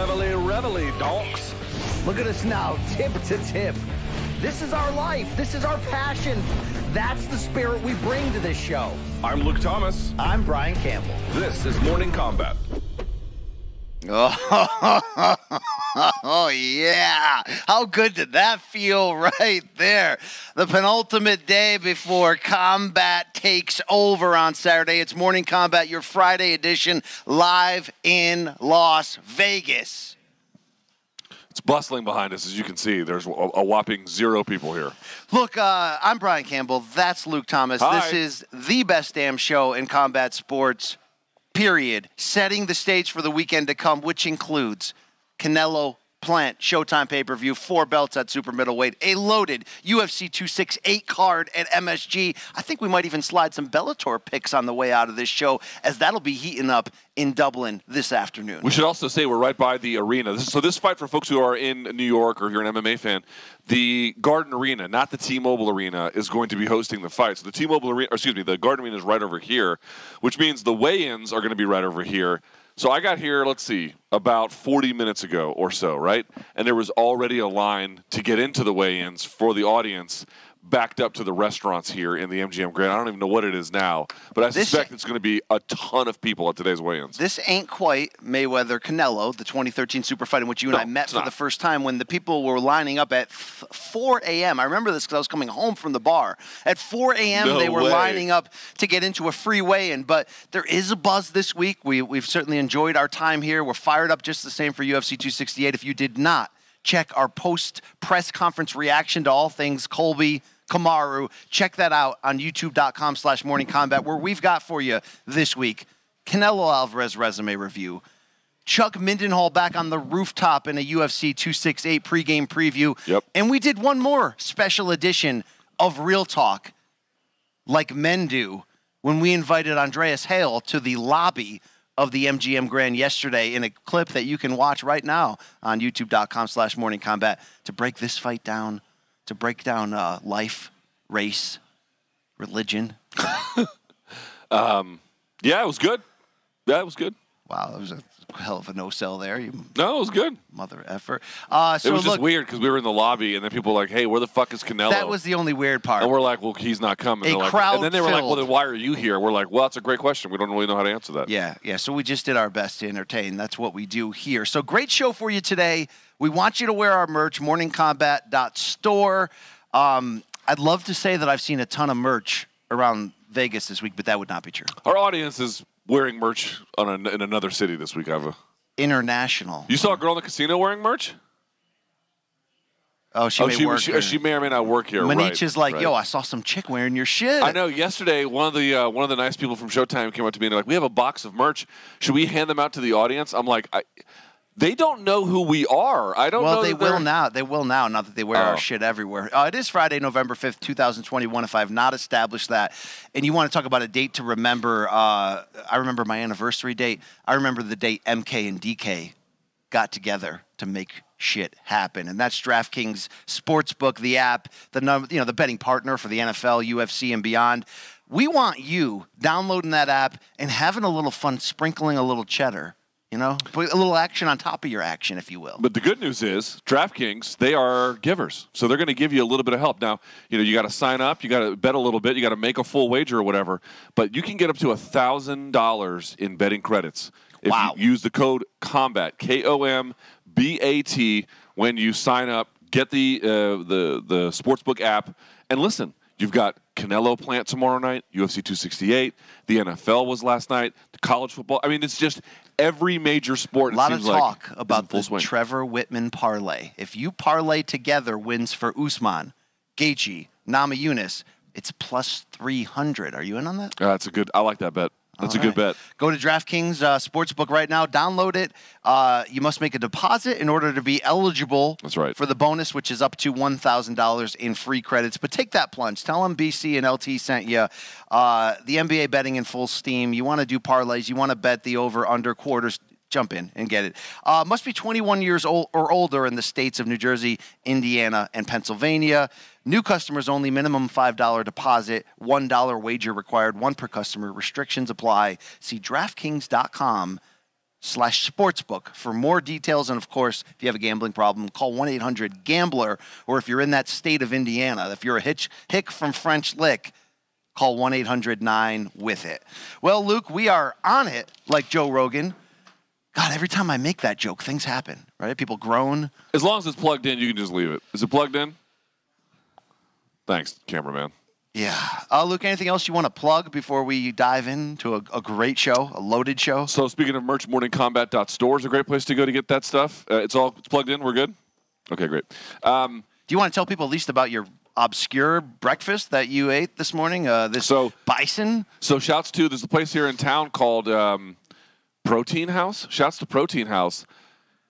Reveille, reveille, donks. Look at us now, tip to tip. This is our life. This is our passion. That's the spirit we bring to this show. I'm Luke Thomas. I'm Brian Campbell. This is Morning Combat. Oh, yeah. How good did that feel right there? The penultimate day before combat takes over on Saturday. It's Morning Combat, your Friday edition, live in Las Vegas. It's bustling behind us, as you can see. There's a, a whopping zero people here. Look, uh, I'm Brian Campbell. That's Luke Thomas. Hi. This is the best damn show in combat sports, period. Setting the stage for the weekend to come, which includes Canelo Plant Showtime pay per view, four belts at super middleweight, a loaded UFC 268 card at MSG. I think we might even slide some Bellator picks on the way out of this show, as that'll be heating up in Dublin this afternoon. We should also say we're right by the arena. So this fight for folks who are in New York or if you're an MMA fan, the Garden Arena, not the T-Mobile Arena, is going to be hosting the fight. So the T-Mobile Arena, excuse me, the Garden Arena is right over here, which means the weigh-ins are going to be right over here. So I got here, let's see, about 40 minutes ago or so, right? And there was already a line to get into the weigh-ins for the audience backed up to the restaurants here in the MGM Grand. I don't even know what it is now, but I This- suspect it's going to be a ton of people at today's weigh-ins. This ain't quite Mayweather Canelo, the 2013 super fight in which you and No, I met for not. the first time when the people were lining up at 4 a.m. I remember this because I was coming home from the bar. At 4 a.m., No they were way. lining up to get into a free weigh in. But there is a buzz this week. We, we've certainly enjoyed our time here. We're fired up just the same for UFC 268. If you did not check our post press conference reaction to all things Colby. Kamaru, check that out on youtube.com slash morning combat, where we've got for you this week Canelo Alvarez resume review. Chuck Mindenhall back on the rooftop in a UFC 268 pregame preview. Yep. And we did one more special edition of Real Talk, like men do, when we invited Andreas Hale to the lobby of the MGM Grand yesterday in a clip that you can watch right now on youtube.com slash morning combat to break this fight down, to break down uh, life, race, religion. yeah, it was good. Yeah, it was good. Wow, that was a hell of a no sell there, you No, it was good. mother effer. Uh, so it was look, just weird because we were in the lobby and then people were like, "Hey, where the fuck is Canelo?" that was the only weird part. and we're like, "Well, he's not coming." A like- crowd and then they were like, "Well, then why are you here?" We're like, "Well, that's a great question. We don't really know how to answer that." Yeah, yeah. So we just did our best to entertain. That's what we do here. So great show for you today. We want you to wear our merch, morningcombat.store. Um, I'd love to say that I've seen a ton of merch around Vegas this week, but that would not be true. Our audience is wearing merch on a, in another city this week. I've Ava, International. you saw a girl in the casino wearing merch? Oh, she oh, may she, work. she, here. she may or may not work here. Manich right, is like, right. yo, I saw some chick wearing your shit. I know. Yesterday, one of the uh, one of the nice people from Showtime came up to me and they're like, "We have a box of merch. Should we hand them out to the audience?" I'm like, I, "They don't know who we are. I don't Well, know." they that they're- will now. They will now. Now that they wear Oh. our shit everywhere. Uh, it is Friday, November fifth, two thousand twenty-one. If I have not established that, and you want to talk about a date to remember, uh, I remember my anniversary date. I remember the date MK and DK got together to make shit happen, and that's DraftKings Sportsbook, the app, the num- you know the betting partner for the NFL, UFC, and beyond. We want you downloading that app and having a little fun, sprinkling a little cheddar. You know, put a little action on top of your action, if you will. But the good news is DraftKings, they are givers. So they're going to give you a little bit of help. Now, you know, you got to sign up, you got to bet a little bit, you got to make a full wager or whatever, but you can get up to a $1,000 in betting credits if Wow. you use the code COMBAT, K O M B A T when you sign up, get the uh, the the sportsbook app and listen. You've got Canelo Plant tomorrow night, UFC 268. The NFL was last night. The college football. I mean, it's just every major sport. A lot of like, talk is about the swing. Trevor Wittman parlay. If you parlay together wins for Usman, Gaethje, Namajunas, it's plus 300. Are you in on that? Yeah, that's a good. I like that bet. That's All a good bet. Go to DraftKings uh, Sportsbook right now. Download it. Uh, you must make a deposit in order to be eligible That's right. for the bonus, which is up to $1,000 in free credits. But take that plunge. Tell them BC and LT sent you. Uh, the NBA betting in full steam. You want to do parlays. You want to bet the over under quarters. Jump in and get it. Uh, must be 21 years old or older in the states of New Jersey, Indiana, and Pennsylvania. New customers only. Minimum $5 deposit. $1 wager required. One per customer. Restrictions apply. See DraftKings.com slash sportsbook for more details. And of course, if you have a gambling problem, call 1 800 Gambler. Or if you're in that state of Indiana, if you're a hitch, hick from French Lick, call 1 800 9 with it. Well, Luke, we are on it like Joe Rogan. God, every time I make that joke, things happen, right? People groan. As long as it's plugged in, you can just leave it. Is it plugged in? Thanks, cameraman. Yeah. Uh, Luke, anything else you want to plug before we dive into a, a great show, a loaded show? So speaking of merch, morningcombat.store is a great place to go to get that stuff. Uh, it's all it's plugged in. We're good. Okay, great. Um, Do you want to tell people at least about your obscure breakfast that you ate this morning? Uh, this So- bison. so shouts to there's a place here in town called um, Protein House. Shouts to Protein House.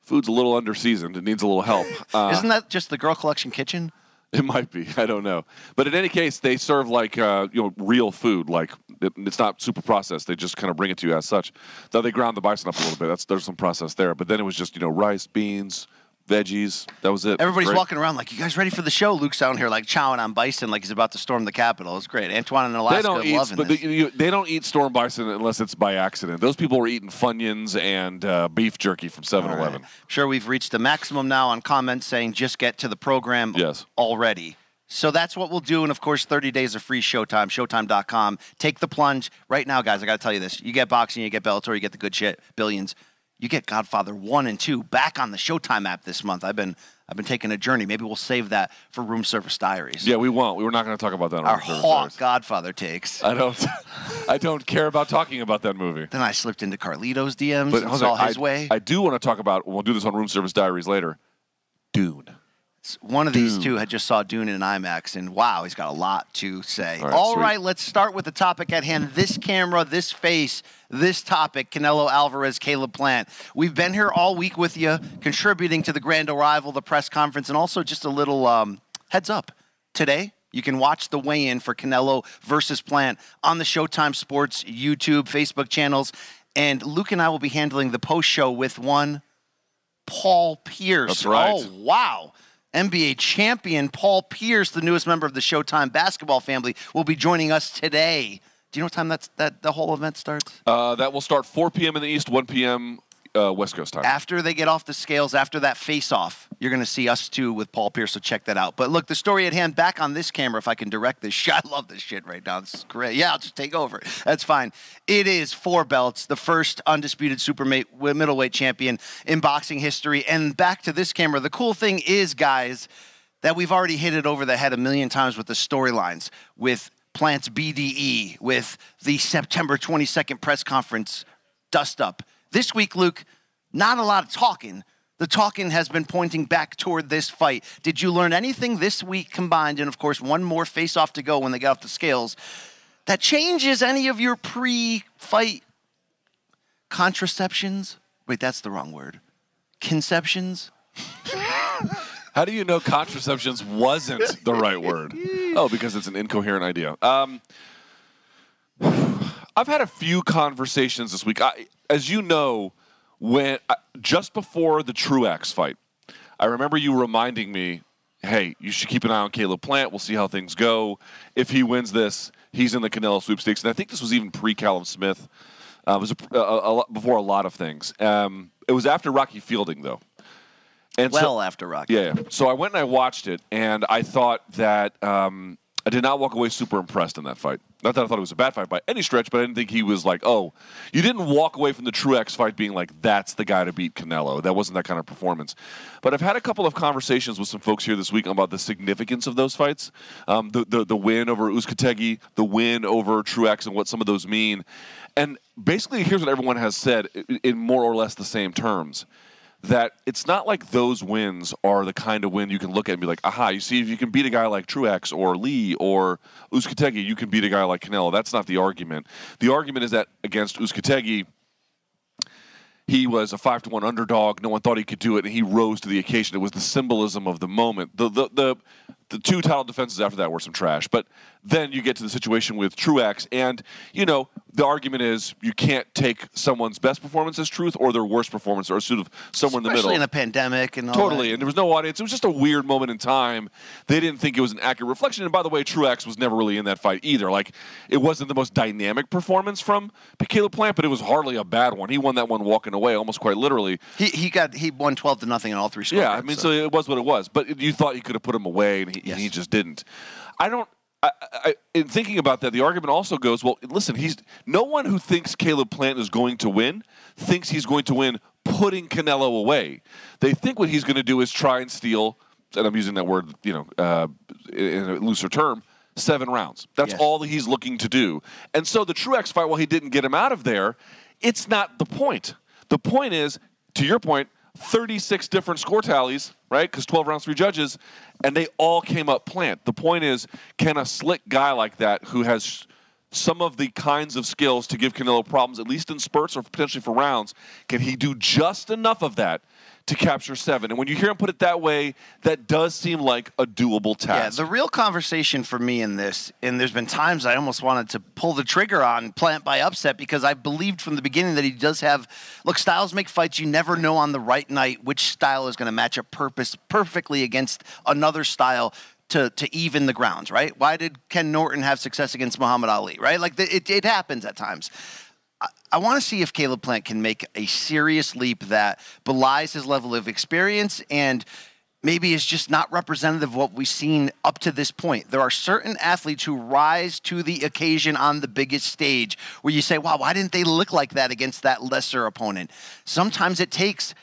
Food's a little under seasoned. It needs a little help. Uh, Isn't that just the Girl Collection Kitchen? It might be. I don't know. But in any case, they serve like uh, you know real food. Like it, it's not super processed. They just kind of bring it to you as such. Though they ground the bison up a little bit. That's there's some process there. But then it was just you know rice, beans, veggies. That was it. Everybody's Great. walking around like, you guys ready for the show? Luke's down here like chowing on bison like he's about to storm the Capitol. It's great. Antoine and Alaska They don't eat, loving but this. they, they don't eat storm bison unless it's by accident. Those people were eating Funyuns and uh, beef jerky from 7-Eleven. All right. Sure, we've reached the maximum now on comments saying just get to the program Yes. already. So that's what we'll do. And of course, 30 days of free Showtime, Showtime.com. Take the plunge. Right now, guys, I got to tell you this. You get boxing, you get Bellator, you get the good shit, billions. You get Godfather 1 and 2 back on the Showtime app this month. I've been I've been taking a journey. Maybe we'll save that for Room Service Diaries. Yeah, we won't. We were not going to talk about that. On Our Room Service hawk Diaries. Godfather takes. I don't. I don't care about talking about that movie. then I slipped into Carlito's DMs But and saw his I, way. I do want to talk about. We'll do this on Room Service Diaries later. Dune. One of these Dune. two had just saw Dune in IMAX, and wow, he's got a lot to say. All All right, right, let's start with the topic at hand. This camera, this face, this topic Canelo Alvarez, Caleb Plant. We've been here all week with you, contributing to the grand arrival, the press conference, and also just a little um, heads up. Today, you can watch the weigh in for Canelo versus Plant on the Showtime Sports YouTube, Facebook channels. And Luke and I will be handling the post show with one Paul Pierce. That's right. Oh, wow. NBA champion Paul Pierce, the newest member of the Showtime basketball family, will be joining us today. Do you know what time that's, that the whole event starts? Uh, that will start 4 p.m. in the East, 1 p.m. Uh, West Coast time. After they get off the scales, after that face off, you're going to see us too with Paul Pierce, so check that out. But look, the story at hand, back on this camera, if I can direct this shit. I love this shit right now. This is great. Yeah, I'll just take over. That's fine. It is four belts, the first undisputed super middleweight champion in boxing history. And back to this camera, the cool thing is, guys, that we've already hit it over the head a million times with the storylines, with Plant's BDE, with the September 22nd press conference dust up. This week, Luke, not a lot of talking. The talking has been pointing back toward this fight. Did you learn anything this week combined, and of course, one more face off to go when they get off the scales, that changes any of your pre fight contraceptions? Wait, that's the wrong word. Conceptions? How do you know contraceptions wasn't the right word? Oh, because it's an incoherent idea. Um, I've had a few conversations this week. I, as you know, when uh, just before the Truax fight, I remember you reminding me, "Hey, you should keep an eye on Caleb Plant. We'll see how things go. If he wins this, he's in the Canelo sweepstakes." And I think this was even pre Callum Smith. Uh, it was a, a, a before a lot of things. Um, it was after Rocky Fielding, though. And so- Well, after Rocky. yeah, yeah. So I went and I watched it, and I thought that um, I did not walk away super impressed in that fight. Not that I thought it was a bad fight by any stretch, but I didn't think he was like, oh, you didn't walk away from the Truax fight being like, that's the guy to beat Canelo. That wasn't that kind of performance. But I've had a couple of conversations with some folks here this week about the significance of those fights. Um, the, the the win over Uzcategui, the win over Truax, and what some of those mean. And basically, here's what everyone has said in more or less the same terms that it's not like those wins are the kind of win you can look at and be like, aha, you see, if you can beat a guy like Truax or Lee or Uzcategui, you can beat a guy like Canelo. That's not the argument. The argument is that against Uzcategui, he was a five to one underdog. No one thought he could do it, and he rose to the occasion. It was the symbolism of the moment. The the the the two title defenses after that were some trash. But then you get to the situation with Truax, and you know the argument is you can't take someone's best performance as truth or their worst performance or sort of somewhere in the Especially middle. in a pandemic and all Totally, that. and there was no audience. It was just a weird moment in time. They didn't think it was an accurate reflection. And by the way, Truax was never really in that fight either. Like it wasn't the most dynamic performance from Caleb Plant, but it was hardly a bad one. He won that one walking away, almost quite literally. He, he got he won twelve to nothing in all three scorecards. Yeah, I mean, so. it was what it was. But you thought you could have put him away, and he, Yes. he just didn't. I don't. I, I, in thinking about that, the argument also goes, well, listen, he's no one who thinks Caleb Plant is going to win thinks he's going to win putting Canelo away. They think what he's going to do is try and steal, and I'm using that word, you know, uh, in a looser term, seven rounds. That's Yes. all that he's looking to do. And so the Truax fight, while he didn't get him out of there, it's not the point. The point is, to your point, 36 different score tallies, right? Because 12 rounds, three judges, and they all came up plant. The point is, can a slick guy like that who has some of the kinds of skills to give Canelo problems, at least in spurts or potentially for rounds, can he do just enough of that to capture seven? And when you hear him put it that way, that does seem like a doable task. Yeah, the real conversation for me in this, and there's been times I almost wanted to pull the trigger on Plant by upset because I believed from the beginning that he does have. Look, styles make fights. You never know on the right night which style is going to match up purpose perfectly against another style. To, to even the grounds, right? Why did Ken Norton have success against Muhammad Ali, right? Like the, it, it happens at times. I want to see if Caleb Plant can make a serious leap that belies his level of experience and maybe is just not representative of what we've seen up to this point. There are certain athletes who rise to the occasion on the biggest stage where you say, wow, why didn't they look like that against that lesser opponent? Sometimes it takes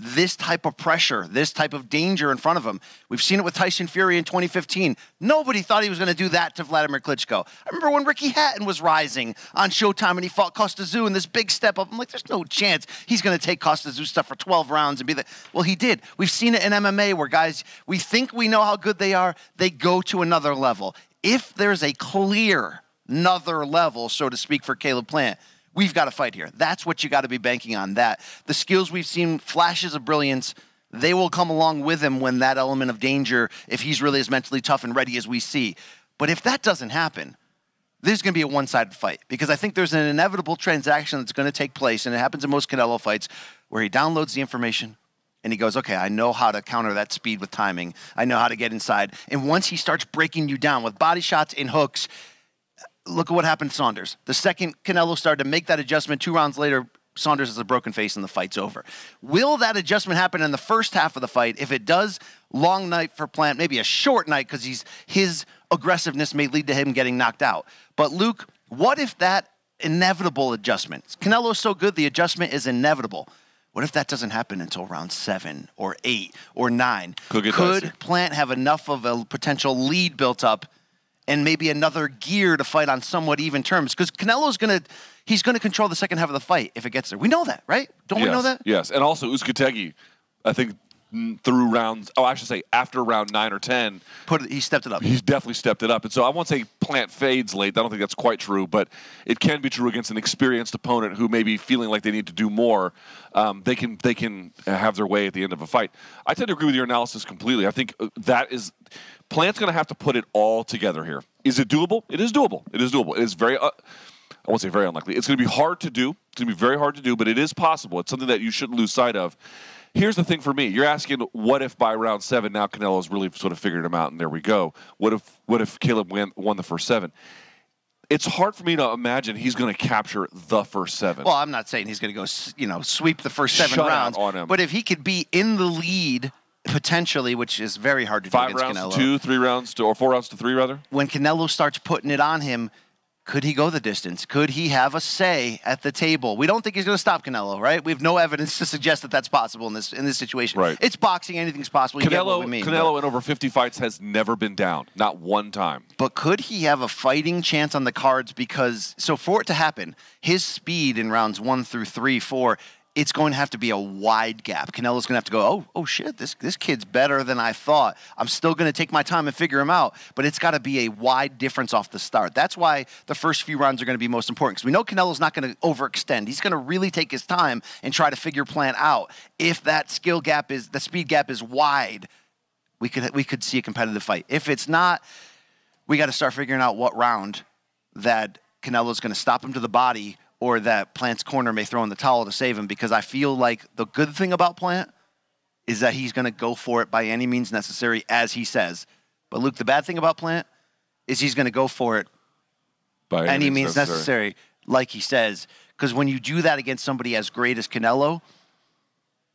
this type of pressure, this type of danger in front of him. We've seen it with Tyson Fury in 2015. Nobody thought he was going to do that to Vladimir Klitschko. I remember when Ricky Hatton was rising on Showtime and he fought Kostya Tszyu in this big step up. I'm like, there's no chance he's going to take Kostya Tszyu stuff for 12 rounds and be the. Well, he did. We've seen it in MMA where guys, we think we know how good they are, they go to another level. If there's a clear another level, so to speak, for Caleb Plant, we've got to fight here. That's what you got to be banking on. That the skills we've seen, flashes of brilliance, they will come along with him when that element of danger, if he's really as mentally tough and ready as we see. But if that doesn't happen, this is going to be a one-sided fight because I think there's an inevitable transaction that's going to take place, and it happens in most Canelo fights, where he downloads the information and he goes, "Okay, I know how to counter that speed with timing. I know how to get inside." And once he starts breaking you down with body shots and hooks, look at what happened to Saunders. The second Canelo started to make that adjustment, two rounds later, Saunders has a broken face and the fight's over. Will that adjustment happen in the first half of the fight? If it does, long night for Plant, maybe a short night because he's his aggressiveness may lead to him getting knocked out. But Luke, what if that inevitable adjustment? Canelo's so good, the adjustment is inevitable. What if that doesn't happen until round seven or eight or nine? Could Could. Plant have enough of a potential lead built up and maybe another gear to fight on somewhat even terms. Because Canelo's gonna he's gonna control the second half of the fight if it gets there. We know that, right? Don't we know that? Yes, and also Uzcategui, I think through rounds. Oh, I should say after round nine or ten, Put it, he stepped it up. he's definitely stepped it up. And so I won't say Plant fades late. I don't think that's quite true, but it can be true against an experienced opponent who may be feeling like they need to do more. Um, they can they can uh, have their way at the end of a fight. I tend to agree with your analysis completely. I think uh, that is Plant's going to have to put it all together here. Is it doable? It is doable. It is doable. It is very. Uh, I won't say very unlikely. It's going to be hard to do. It's going to be very hard to do, but it is possible. It's something that you shouldn't lose sight of. Here's the thing for me. You're asking, what if by round seven now Canelo's really sort of figured him out, and there we go. What if what if Caleb win, won the first seven? It's hard for me to imagine he's going to capture the first seven. Well, I'm not saying he's going to go, you know, sweep the first seven Shut rounds on him. But if he could be in the lead potentially, which is very hard to Five do against rounds Canelo, to two, three rounds to, or four rounds to three, rather. when Canelo starts putting it on him, could he go the distance? Could he have a say at the table? We don't think he's going to stop Canelo, right? We have no evidence to suggest that that's possible in this in this situation. Right. It's boxing; anything's possible. You get what Canelo, we mean, Canelo but- in over 50 fights has never been down, not one time. But could he have a fighting chance on the cards? Because so for it to happen, his speed in rounds one through three, four, it's going to have to be a wide gap. Canelo's going to have to go, oh, oh shit, this this kid's better than I thought. I'm still going to take my time and figure him out, but it's got to be a wide difference off the start. That's why the first few rounds are going to be most important because we know Canelo's not going to overextend. He's going to really take his time and try to figure plan out. If that skill gap is the speed gap is wide, we could we could see a competitive fight. If it's not, we got to start figuring out what round that Canelo's going to stop him to the body or that Plant's corner may throw in the towel to save him because I feel like the good thing about Plant is that he's going to go for it by any means necessary as he says. But Luke, the bad thing about Plant is he's going to go for it By any means necessary, like he says. Because when you do that against somebody as great as Canelo,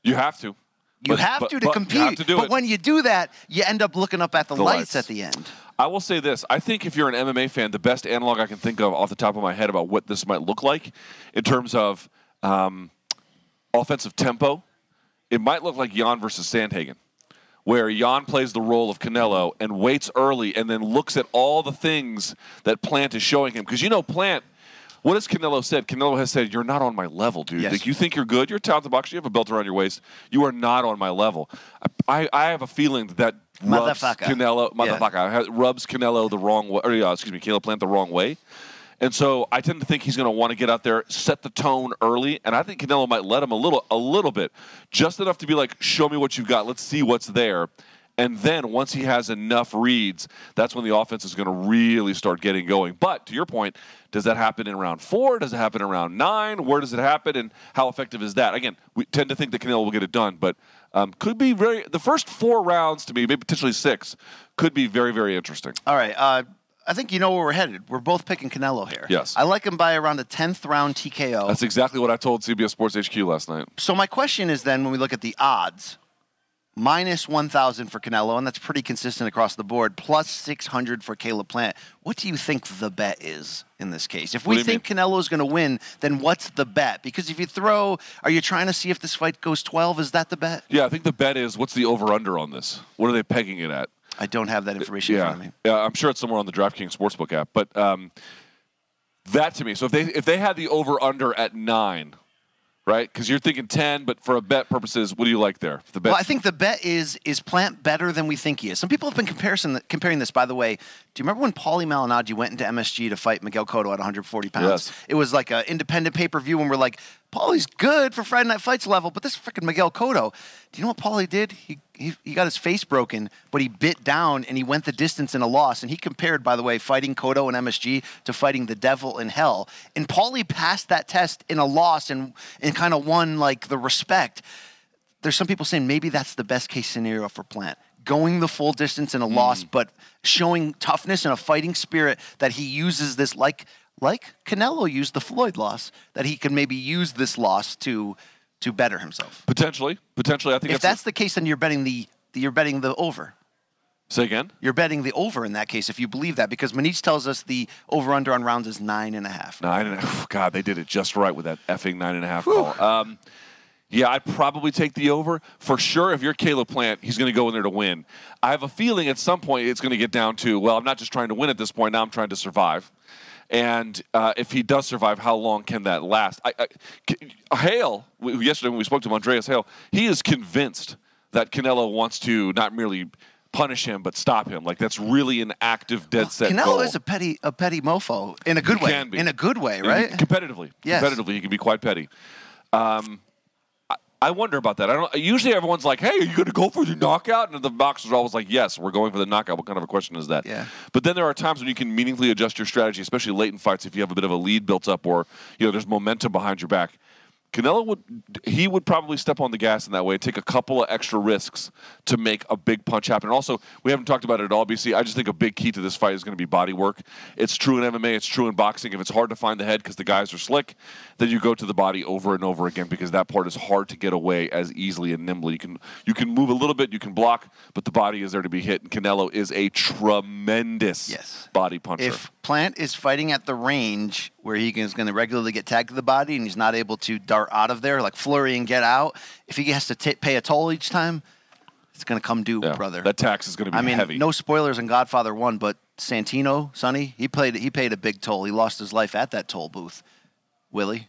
You have to. you But- have but- to to compete. To but it. when you do that, you end up looking up at the, The lights, lights. at the end. I will say this. I think if you're an MMA fan, the best analog I can think of off the top of my head about what this might look like in terms of um, offensive tempo, it might look like Yan versus Sandhagen, where Yan plays the role of Canelo and waits early and then looks at all the things that Plant is showing him. Because you know, Plant. What has Canelo said? Canelo has said, "You're not on my level, dude. Yes. Like you think you're good. You're a talented boxer. You have a belt around your waist. You are not on my level." I, I, have a feeling that that rubs Motherfucker. Canelo, motherfucker, ha- rubs Canelo the wrong way, or uh, excuse me, Caleb Plant the wrong way. And so I tend to think he's going to want to get out there, set the tone early, and I think Canelo might let him a little, a little bit, just enough to be like, "Show me what you've got. Let's see what's there." And then once he has enough reads, that's when the offense is going to really start getting going. But to your point, does that happen in round four? Does it happen in round nine? Where does it happen? And how effective is that? Again, we tend to think that Canelo will get it done, but um, could be very. The first four rounds to me, maybe potentially six, could be very, very interesting. All right. Uh, I think you know where we're headed. We're both picking Canelo here. Yes. I like him by around a 10th round TKO. That's exactly what I told CBS Sports HQ last night. so my question is then when we look at the odds, minus 1,000 for Canelo, and that's pretty consistent across the board, plus 600 for Caleb Plant. What do you think the bet is in this case? If we think you think Canelo's going to win, then what's the bet? Because if you throw, are you trying to see if this fight goes 12? Is that the bet? Yeah, I think the bet is what's the over under on this? What are they pegging it at? I don't have that information in Yeah, front of me. yeah, I'm sure it's somewhere on the DraftKings sportsbook app. But um, that to me, so if they if they had the over under at nine, right? Because you're thinking ten, but for a bet purposes, what do you like there? The bet. Well, I think the bet is is Plant better than we think he is. Some people have been comparison, comparing this. By the way, do you remember when Paulie Malignaggi went into MSG to fight Miguel Cotto at 140 pounds? Yes. It was like an independent pay per view, and we're like, Paulie's good for Friday Night Fights level, but this freaking Miguel Cotto. Do you know what Paulie did? He, he he got his face broken, but he bit down and he went the distance in a loss. And he compared, by the way, fighting Cotto and MSG to fighting the devil in hell. And Paulie passed that test in a loss and and kind of won like the respect there's some people saying maybe that's the best case scenario for Plant. Going the full distance in a hmm. loss, but showing toughness and a fighting spirit that he uses this like like Canelo used the Floyd loss, that he can maybe use this loss to to better himself. potentially, potentially, I think If that's the case, then you're betting the you're betting the over. say again. You're betting the over in that case if you believe that, because Manich tells us the over under on rounds is nine and a half. Nine and a half. God, they did it just right with that effing nine and a half call. Um, yeah, I'd probably take the over for sure. If you're Caleb Plant, he's going to go in there to win. I have a feeling at some point it's going to get down to well, I'm not just trying to win at this point. Now I'm trying to survive. And uh, if he does survive, how long can that last? I, I, Hale, yesterday when we spoke to him, Andreas Hale, he is convinced that Canelo wants to not merely punish him but stop him. Like that's really an active, dead set Canelo goal. is a petty a petty mofo in a good He way. can be. In a good way, right? Competitively, Yes. competitively, he can be quite petty. Um, I, wonder about that. I don't. Usually, everyone's like, "Hey, are you going to go for the knockout?" And the boxer's always like, "Yes, we're going for the knockout." What kind of a question is that? Yeah. But then there are times when you can meaningfully adjust your strategy, especially late in fights, if you have a bit of a lead built up, or you know, there's momentum behind your back. Canelo would he would probably step on the gas in that way, take a couple of extra risks to make a big punch happen. And also, we haven't talked about it at all, BC. I just think a big key to this fight is going to be body work. It's true in MMA, it's true in boxing. If it's hard to find the head because the guys are slick, then you go to the body over and over again because that part is hard to get away as easily and nimbly. You can you can move a little bit, you can block, but the body is there to be hit. And Canelo is a tremendous Yes. body puncher. if Plant is fighting at the range where he is going to regularly get tagged to the body and he's not able to dart out of there like flurry and get out, if he has to ta pay a toll each time, it's going to come due, Yeah, brother. that tax is going to be I mean, heavy. no spoilers in Godfather One, but Santino, Sonny, he played he paid a big toll. He lost his life at that toll booth. Willie,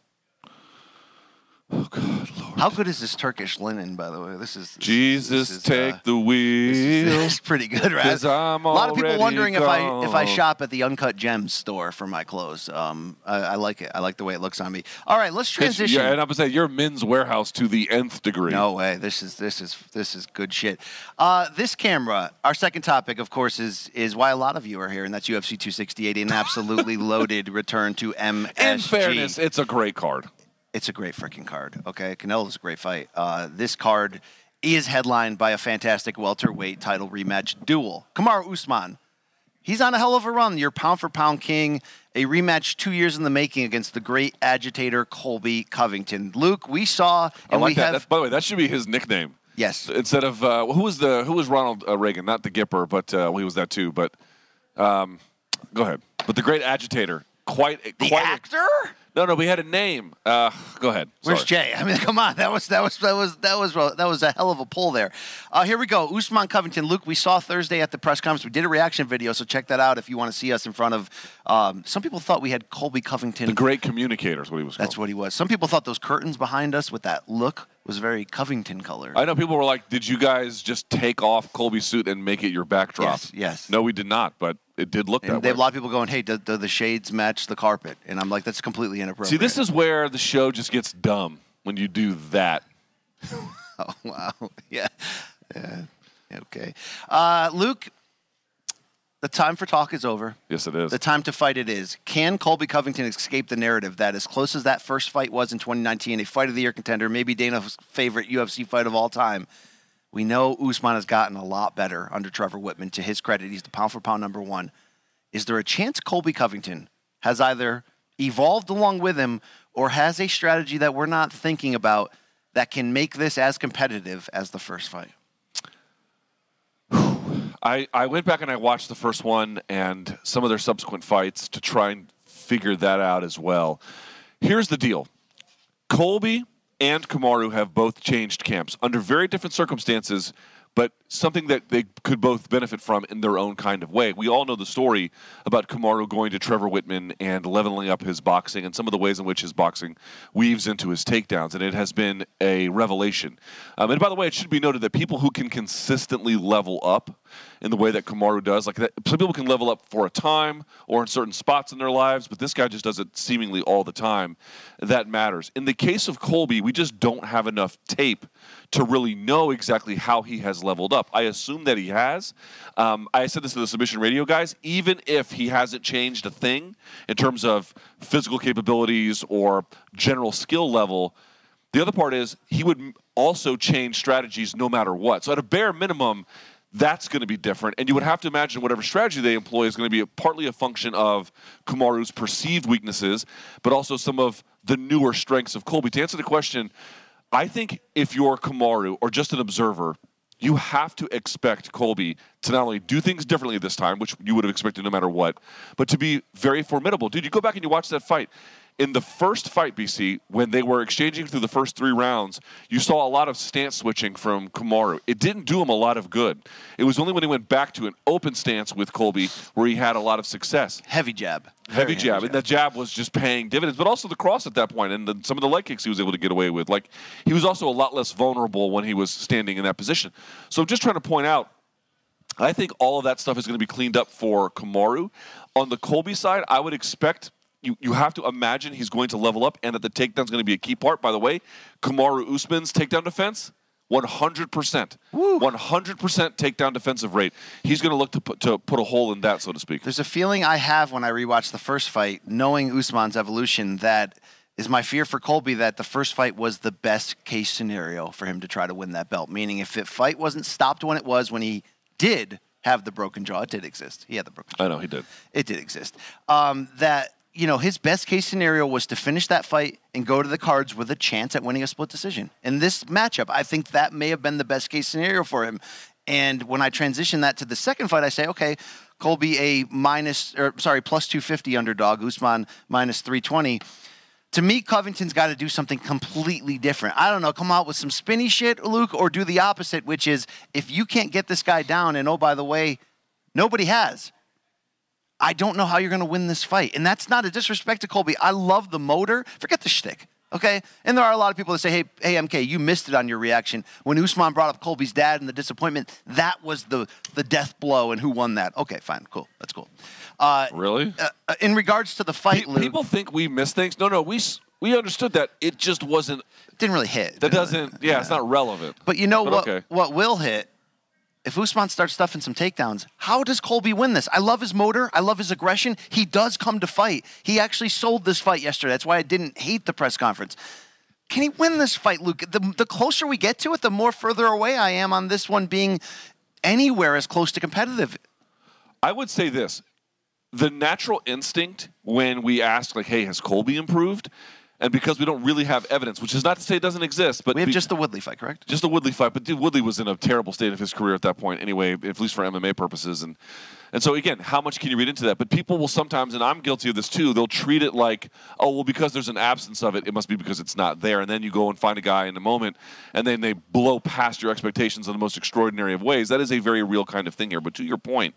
Oh God. How good is this Turkish linen, by the way? This is this Jesus, this is, take uh, the this wheel. is- It's pretty good, right? I'm a lot of people wondering if I if I shop at the Uncut Gems store for my clothes. Um, I, I like it. I like the way it looks on me. All right, let's transition. Yeah, and I'm gonna say you're Men's Wearhouse to the nth degree. No way. This is this is this is good shit. Uh, this camera. Our second topic, of course, is is why a lot of you are here, and that's UFC 268, an absolutely loaded return to MSG. In fairness, it's a great card. It's a great freaking card. Okay, Canelo's a great fight. Uh, this card is headlined by a fantastic welterweight title rematch duel. Kamaru Usman. He's on a hell of a run. Your pound for pound king. A rematch two years in the making against the great agitator Colby Covington. Luke, we saw and like we that. have by the way, that should be his nickname. yes. Instead of uh, who was the who was Ronald uh, Reagan? Not the Gipper, but uh, well, he was that too. But um, go ahead. But the great agitator. Quite The quite a- actor? No, no, we had a name. Uh, go ahead. Where's Jay? I mean, come on. That was that was that was that was that was a hell of a pull there. Uh, here we go. Usman Covington. Luke, we saw Thursday at the press conference. We did a reaction video, so check that out if you want to see us in front of. Um, some people thought we had Colby Covington. The great communicator is what he was called. That's what he was. Some people thought those curtains behind us with that look was very Covington color. I know people were like, "Did you guys just take off Colby's suit and make it your backdrop?" Yes, yes. No, we did not, but it did look and that they way. have a lot of people going, "Hey, do, do the shades match the carpet?" And I'm like, "That's completely inappropriate." See, this is where the show just gets dumb when you do that. Oh wow. Yeah. Yeah. Okay. Uh, Luke, the time for talk is over. Yes, it is. The time to fight it is. Can Colby Covington escape the narrative that, as close as that first fight was in 2019, a fight of the year contender, maybe Dana's favorite UFC fight of all time, we know Usman has gotten a lot better under Trevor Wittman. To his credit, he's the pound for pound number one. Is there a chance Colby Covington has either evolved along with him or has a strategy that we're not thinking about that can make this as competitive as the first fight? I, I went back and I watched the first one and some of their subsequent fights to try and figure that out as well. Here's the deal Colby and Kamaru have both changed camps under very different circumstances, but something that they could both benefit from in their own kind of way. We all know the story about Kamaru going to Trevor Wittman and leveling up his boxing and some of the ways in which his boxing weaves into his takedowns, and it has been a revelation. Um, and by the way, it should be noted that people who can consistently level up in the way that Kamaru does, like that, some people can level up for a time or in certain spots in their lives, but this guy just does it seemingly all the time. That matters. In the case of Colby, we just don't have enough tape to really know exactly how he has leveled up. I assume that he has. Um, I said this to the submission radio guys. Even if he hasn't changed a thing in terms of physical capabilities or general skill level, the other part is he would also change strategies no matter what. So at a bare minimum, that's going to be different. And you would have to imagine whatever strategy they employ is going to be a, partly a function of Kamaru's perceived weaknesses, but also some of the newer strengths of Colby. To answer the question, I think if you're Kamaru or just an observer, you have to expect Colby to not only do things differently this time, which you would have expected no matter what, but to be very formidable. Dude, you go back and you watch that fight. In the first fight, BC, when they were exchanging through the first three rounds, you saw a lot of stance switching from Kamaru. It didn't do him a lot of good. It was only when he went back to an open stance with Colby where he had a lot of success Heavy jab. heavy Very jab, and that jab was just paying dividends. But also the cross at that point, and the, some of the leg kicks he was able to get away with. Like he was also a lot less vulnerable when he was standing in that position. So I'm just trying to point out. I think all of that stuff is going to be cleaned up for Kamaru. On the Colby side, I would expect you, you have to imagine he's going to level up and that the takedown's going to be a key part. By the way, Kamaru Usman's takedown defense, 100%. 100% takedown defensive rate. He's going to look to put, to put a hole in that, so to speak. There's a feeling I have when I rewatch the first fight, knowing Usman's evolution, that is my fear for Colby that the first fight was the best case scenario for him to try to win that belt. Meaning, if the fight wasn't stopped when it was, when he did have the broken jaw, it did exist. He had the broken jaw. I know he did. It did exist. Um, that you know his best case scenario was to finish that fight and go to the cards with a chance at winning a split decision. In this matchup, I think that may have been the best case scenario for him. And when I transition that to the second fight, I say, okay, Colby a minus or sorry plus two fifty underdog, Usman minus three twenty. To me, Covington's got to do something completely different. I don't know, come out with some spinny shit, Luke, or do the opposite, which is if you can't get this guy down, and oh, by the way, nobody has. I don't know how you're going to win this fight. And that's not a disrespect to Colby. I love the motor. Forget the shtick. Okay, and there are a lot of people that say, "Hey, hey, MK, you missed it on your reaction when Usman brought up Colby's dad and the disappointment. That was the the death blow, and who won that? Okay, fine, cool, that's cool. Uh, Really? uh, uh, in regards to the fight, Pe- Luke, people think we miss things. No, no, we we understood that. It just wasn't. didn't really hit. That doesn't. Yeah, it's not relevant. But you know But what? okay. What will hit? If Usman starts stuffing some takedowns, how does Colby win this? I love his motor. I love his aggression. He does come to fight. He actually sold this fight yesterday. That's why I didn't hate the press conference. Can he win this fight, Luke? The, the closer we get to it, the more further away I am on this one being anywhere as close to competitive. I would say this: the natural instinct when we ask, like, "Hey, has Colby improved?" And because we don't really have evidence, which is not to say it doesn't exist, but We have be- just the Woodley fight, correct? just a Woodley fight. But dude, Woodley was in a terrible state of his career at that point, anyway, at least for MMA purposes. And and so again, how much can you read into that? But people will sometimes, and I'm guilty of this too. They'll treat it like, oh, well, because there's an absence of it, it must be because it's not there. And then you go and find a guy in a moment, and then they blow past your expectations in the most extraordinary of ways. That is a very real kind of thing here. But to your point,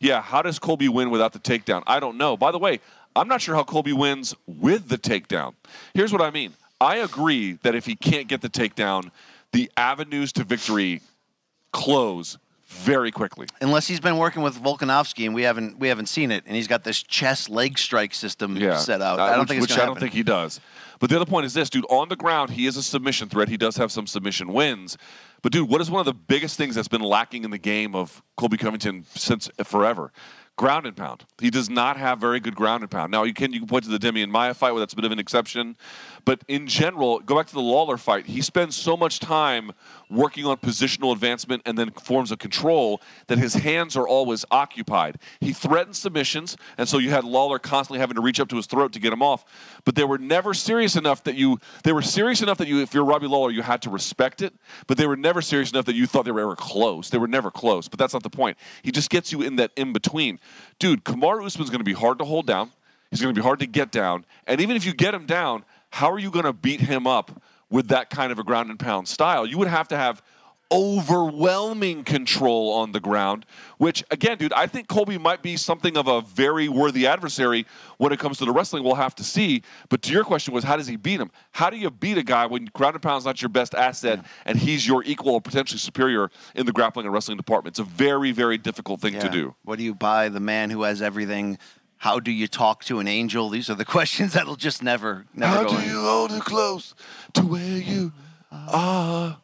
yeah, how does Colby win without the takedown? I don't know. By the way. I'm not sure how Colby wins with the takedown. Here's what I mean. I agree that if he can't get the takedown, the avenues to victory close very quickly. Unless he's been working with Volkanovski and we haven't we haven't seen it, and he's got this chest leg strike system Yeah, set out. Uh, I don't which, think it's which I don't happen. think he does. But the other point is this, dude. On the ground, he is a submission threat. He does have some submission wins. But dude, what is one of the biggest things that's been lacking in the game of Colby Covington since forever? Ground and pound. He does not have very good ground and pound. Now you can you can point to the Demian Maya fight where that's a bit of an exception, but in general, go back to the Lawler fight. He spends so much time working on positional advancement and then forms of control that his hands are always occupied. He threatens submissions, and so you had Lawler constantly having to reach up to his throat to get him off. But they were never serious enough that you they were serious enough that you if you're Robbie Lawler, you had to respect it, but they were never serious enough that you thought they were ever close. They were never close, but that's not the point. He just gets you in that in between. Dude, Kamaru Usman's going to be hard to hold down. He's going to be hard to get down. And even if you get him down, how are you going to beat him up with that kind of a ground and pound style? You would have to have overwhelming control on the ground, which, again, dude, I think Colby might be something of a very worthy adversary when it comes to the wrestling. We'll have to see. But to your question was, how does he beat him? How do you beat a guy when ground and pound is not your best asset and he's your equal or potentially superior in the grappling and wrestling department? It's a very, very difficult thing to do. What do you buy the man who has everything? How do you talk to an angel? These are the questions that'll just never, never How do in. you hold it close to where you uh, are?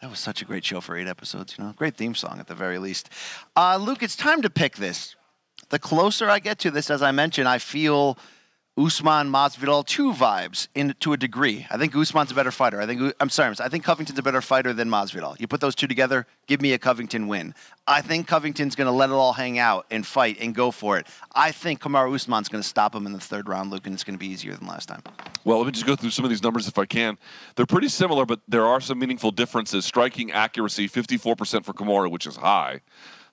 That was such a great show for eight episodes. You know, great theme song at the very least. Uh, Luke, it's time to pick this. The closer I get to this, as I mentioned, I feel Usman Masvidal two vibes in to a degree. I think Usman's a better fighter. I think I'm sorry, I think Covington's a better fighter than Masvidal. You put those two together, give me a Covington win. I think Covington's going to let it all hang out and fight and go for it. I think Kamaru Usman's going to stop him in the third round, Luke, and it's going to be easier than last time. Well, let me just go through some of these numbers if I can. They're pretty similar, but there are some meaningful differences. Striking accuracy, 54% for Kamaru, which is high.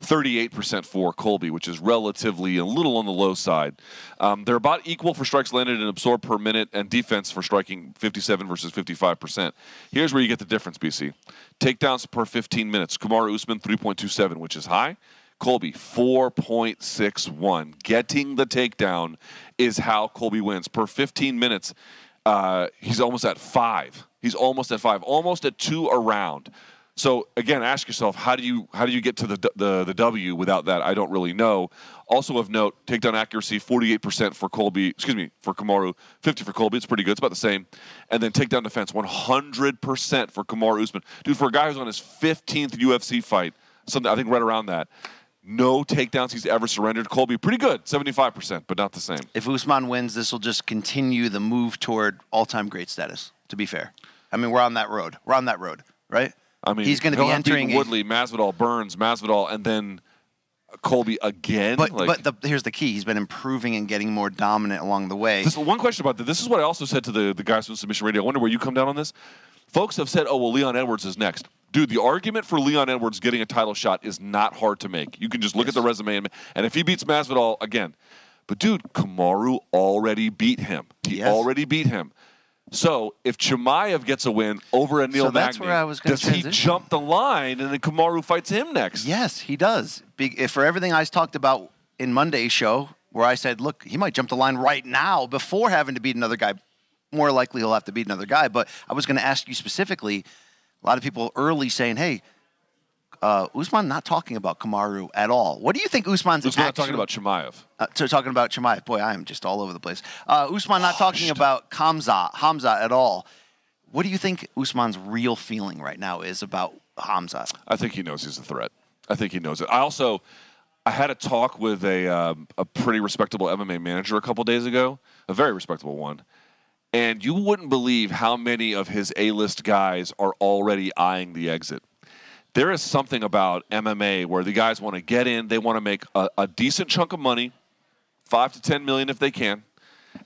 38% for Colby, which is relatively a little on the low side. Um, they're about equal for strikes landed and absorbed per minute, and defense for striking 57 versus 55%. Here's where you get the difference, BC. Takedowns per 15 minutes. Kamaru Usman 3.27, which is high. Colby 4.61. Getting the takedown is how Colby wins per 15 minutes. Uh, he's almost at five. He's almost at five, almost at two around. So again, ask yourself how do you how do you get to the the, the W without that? I don't really know. Also of note, takedown accuracy 48% for Colby, excuse me, for Kamaru, 50 for Colby. It's pretty good. It's about the same. And then takedown defense 100% for Kamaru Usman. Dude, for a guy who's on his 15th UFC fight, something I think right around that. No takedowns he's ever surrendered. Colby, pretty good, 75%, but not the same. If Usman wins, this will just continue the move toward all-time great status. To be fair, I mean we're on that road. We're on that road, right? I mean, he's going to be entering. a- Woodley, Masvidal, Burns, Masvidal, and then Colby again. but Like- but the, here's the key: he's been improving and getting more dominant along the way. This one question about this. This is what I also said to the, the guys from Submission Radio. I wonder where you come down on this. Folks have said, oh, well, Leon Edwards is next. Dude, the argument for Leon Edwards getting a title shot is not hard to make. You can just look at the resume, and, and if he beats Masvidal again. But, dude, Kamaru already beat him. He Yes. already beat him. So if Chimaev gets a win over a Neil So that's Magny, where I was does he jump the line and then Kamaru fights him next? Yes, he does. Be, if for everything I talked about in Monday's show, where I said, look, he might jump the line right now before having to beat another guy more likely he'll have to beat another guy. But I was going to ask you specifically. A lot of people early saying, "Hey, uh, Usman not talking about Kamaru at all. What do you think Usman's Usman not talking about Chimaev. uh, so talking about Chimaev. Boy, I am just all over the place. Uh, Usman not talking Washed. about Hamza, Hamza at all. What do you think Usman's real feeling right now is about Hamza? I think he knows he's a threat. I think he knows it. I also, I had a talk with a um, a pretty respectable MMA manager a couple days ago, a very respectable one, and you wouldn't believe how many of his A-list guys are already eyeing the exit. There is something about MMA where the guys want to get in, they want to make a, a decent chunk of money, five to ten million if they can,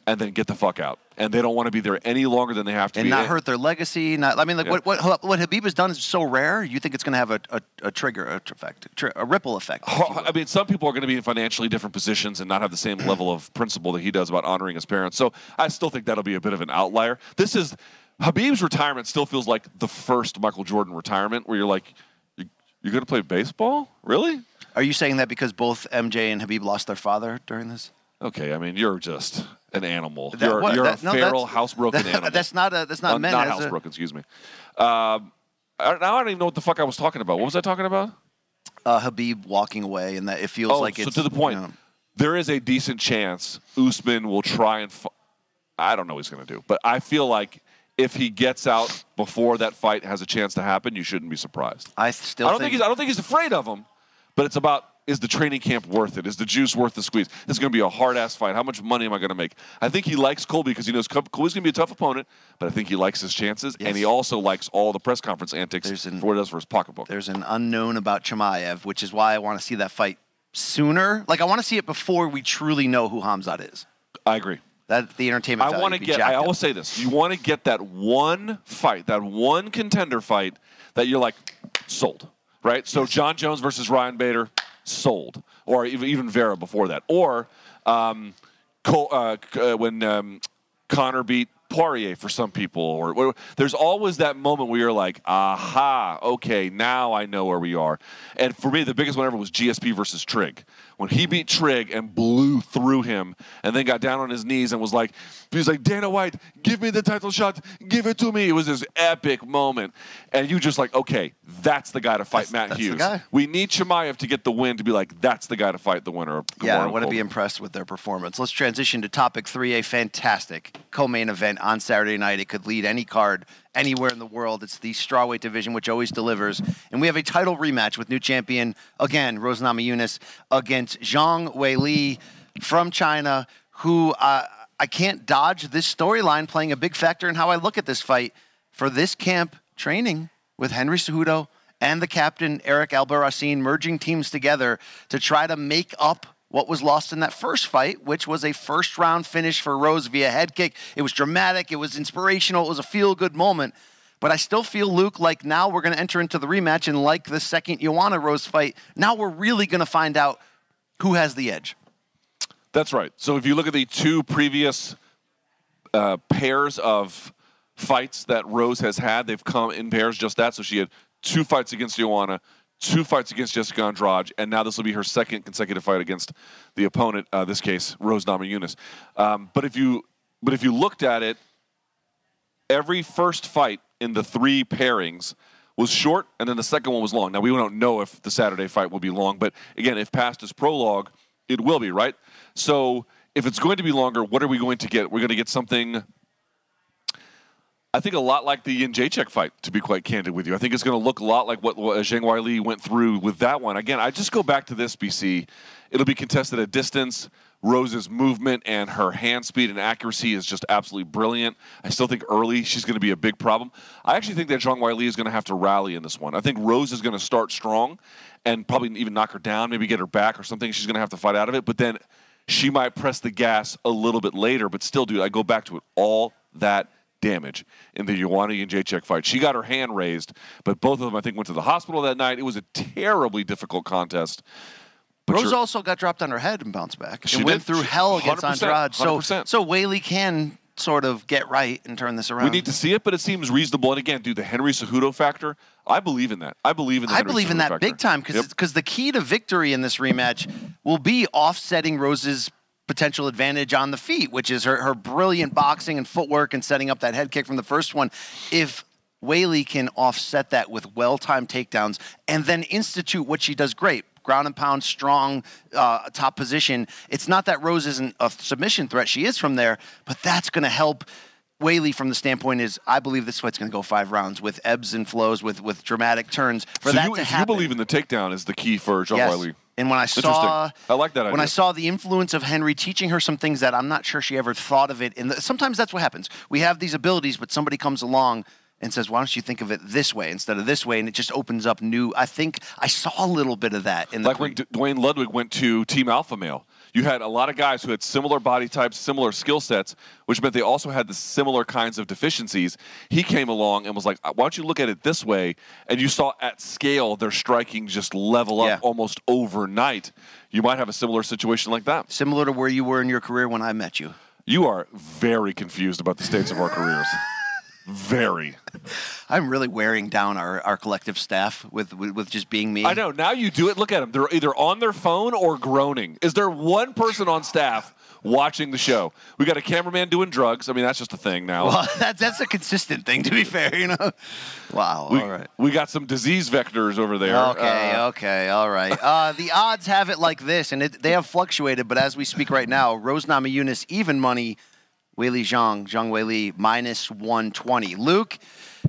and then get the fuck out. And they don't want to be there any longer than they have to And be. not hurt their legacy. Not, I mean, like Yeah. what, what what Khabib has done is so rare. You think it's going to have a, a, a trigger a effect, a ripple effect? I mean, some people are going to be in financially different positions and not have the same level of principle that he does about honoring his parents. So I still think that'll be a bit of an outlier. This is Khabib's retirement still feels like the first Michael Jordan retirement, where you're like, "You- you're going to play baseball, really? Are you saying that because both MJ and Khabib lost their father during this? Okay, I mean, you're just an animal. That- you're what- you're that- a feral, housebroken that- animal. That's not a that's not Uh, meant not as a- housebroken. Excuse me. Um, I, now I don't even know what the fuck I was talking about. What was I talking about? uh, Khabib walking away, and that it feels Oh, like so it's to the point, you know, there is a decent chance Usman will try and. I don't know what he's going to do, but I feel like if he gets out before that fight has a chance to happen, you shouldn't be surprised. I still I don't think, he's. I don't think he's afraid of him, but it's about is the training camp worth it? Is the juice worth the squeeze? This is going to be a hard ass fight. How much money am I going to make? I think he likes Colby because he knows Colby's going to be a tough opponent, but I think he likes his chances, and he also likes all the press conference antics There's an- for what it does for his pocketbook. there's an unknown about Chimaev, which is why I want to see that fight sooner. Like I want to see it before we truly know who Hamzat is. I agree. That the entertainment. I want to get. I always say this: you want to get that one fight, that one contender fight that you're like sold, right? So Jon Jones versus Ryan Bader, sold, or even, Vera before that, or um, Col- uh, uh, when um, Conor beat Poirier for some people, or, or there's always that moment where you're like, aha, okay, now I know where we are. And for me, the biggest one ever was GSP versus Trigg. When he beat Trigg and blew through him, and then got down on his knees and was like, he was like, Dana White, give me the title shot, give it to me. It was this epic moment, and you just like, okay, that's the guy to fight That's- Matt that's Hughes. We need Chimaev to get the win to be like, that's the guy to fight the winner. Yeah, I want to be impressed with their performance. Let's transition to topic three, a fantastic co-main event on Saturday night. It could lead any card anywhere in the world. It's the strawweight division, which always delivers. And we have a title rematch with new champion, again, Rose Namajunas, against Zhang Weili from China, who uh, I can't dodge this storyline playing a big factor in how I look at this fight. For this camp training with Henry Cejudo and the captain, Eric Albarracin, merging teams together to try to make up what was lost in that first fight, which was a first round finish for Rose via head kick. It was dramatic, it was inspirational, it was a feel good moment. But I still feel, Luke, like now we're going to enter into the rematch, and like the second Joanna Rose fight, now we're really going to find out who has the edge. That's right. So if you look at the two previous uh, pairs of fights that Rose has had, they've come in pairs just that. So she had two fights against Joanna, two fights against Jessica Andrade, and now this will be her second consecutive fight against the opponent. Uh, this case, Rose Namajunas. Um, but if you but if you looked at it, every first fight in the three pairings was short, and then the second one was long. Now we don't know if the Saturday fight will be long, but again, if past is prologue, it will be right. So if it's going to be longer, what are we going to get? We're going to get something. I think a lot like the Yin Jacek fight, to be quite candid with you. I think it's going to look a lot like what, what Zhang Weili went through with that one. Again, I just go back to this, BC. It'll be contested at distance. Rose's movement and her hand speed and accuracy is just absolutely brilliant. I still think early she's going to be a big problem. I actually think that Zhang Weili is going to have to rally in this one. I think Rose is going to start strong and probably even knock her down, maybe get her back or something. She's going to have to fight out of it, but then she might press the gas a little bit later. But still, dude, I go back to it. All that damage in the Ioana and Jacek fight. She got her hand raised, but both of them, I think, went to the hospital that night. It was a terribly difficult contest. But Rose also got dropped on her head and bounced back. She and went through hell against 100%, Andrade. So, 100%. so Weili can sort of get right and turn this around. we need to see it, but it seems reasonable. And again, dude, the Henry Cejudo factor, I believe in that. I believe in the I Henry believe in that factor. big time because Yep. the key to victory in this rematch will be offsetting Rose's potential advantage on the feet, which is her, her brilliant boxing and footwork and setting up that head kick from the first one. If Weili can offset that with well timed takedowns and then institute what she does great ground and pound, strong, uh, top position. It's not that Rose isn't a submission threat. She is from there, but that's going to help. Weili, from the standpoint, is I believe this fight's going to go five rounds with ebbs and flows, with with dramatic turns. For so that you, to happen, you believe in the takedown is the key for Zhang Yes. Weili. And when I saw, I like that When I saw the influence of Henry teaching her some things that I'm not sure she ever thought of it. And sometimes that's what happens. We have these abilities, but somebody comes along and says, "Why don't you think of it this way instead of this way?" And it just opens up new. I think I saw a little bit of that in the Like when D- Duane Ludwig went to Team Alpha Male, you had a lot of guys who had similar body types, similar skill sets, which meant they also had the similar kinds of deficiencies. He came along and was like, "Why don't you look at it this way?" And you saw at scale their striking just level up Yeah. almost overnight. You might have a similar situation like that. similar to where you were in your career when I met you. You are very confused about the states of our careers. Very. I'm really wearing down our, our collective staff with, with with just being me. I know. Now you do it. Look at them. They're either on their phone or groaning. Is there one person on staff watching the show? We got a cameraman doing drugs. I mean, that's just a thing now. Well, that's that's a consistent thing. To be fair, you know. Wow. we, all right. we got some disease vectors over there. Okay, Uh, okay, all right. Uh, the odds have it like this, and it, they have fluctuated, but as we speak right now, Rose Namajunas even money, Weili Zhang, Zhang Weili minus 120. Luke,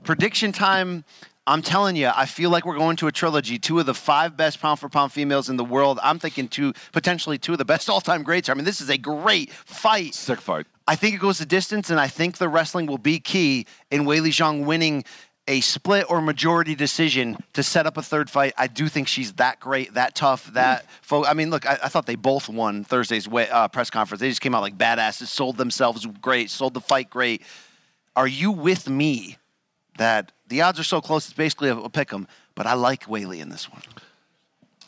prediction time. I'm telling you, I feel like we're going to a trilogy. Two of the five best pound for pound females in the world. I'm thinking two, potentially two of the best all time greats. I mean, this is a great fight. sick fight. I think it goes the distance, and I think the wrestling will be key in Weili Zhang winning a split or majority decision to set up a third fight. I do think she's that great, that tough, that. Fo- I mean, look, I, I thought they both won Thursday's wa- uh, press conference. They just came out like badasses, sold themselves great, sold the fight great. Are you with me that the odds are so close? It's basically a, a pick 'em, but I like Weili in this one.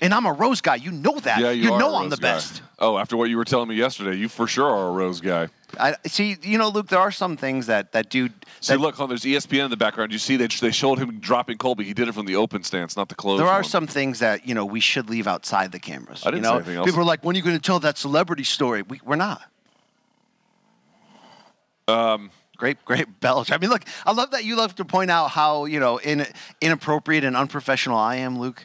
And I'm a Rose guy. You know that. Yeah, you, are know I'm the guy. best. Oh, after what you were telling me yesterday, you for sure are a Rose guy. I see. You know, Luke. There are some things that that do. See, that- look, there's ESPN in the background. You see, they, they showed him dropping Colby. He did it from the open stance, not the closed There are one. some things that you know we should leave outside the cameras. I didn't you say know? anything else. People are like, "When are you going to tell that celebrity story?" We, we're not. Um, great, great belch. I mean, look, I love that you love to point out how you know in, inappropriate and unprofessional I am, Luke.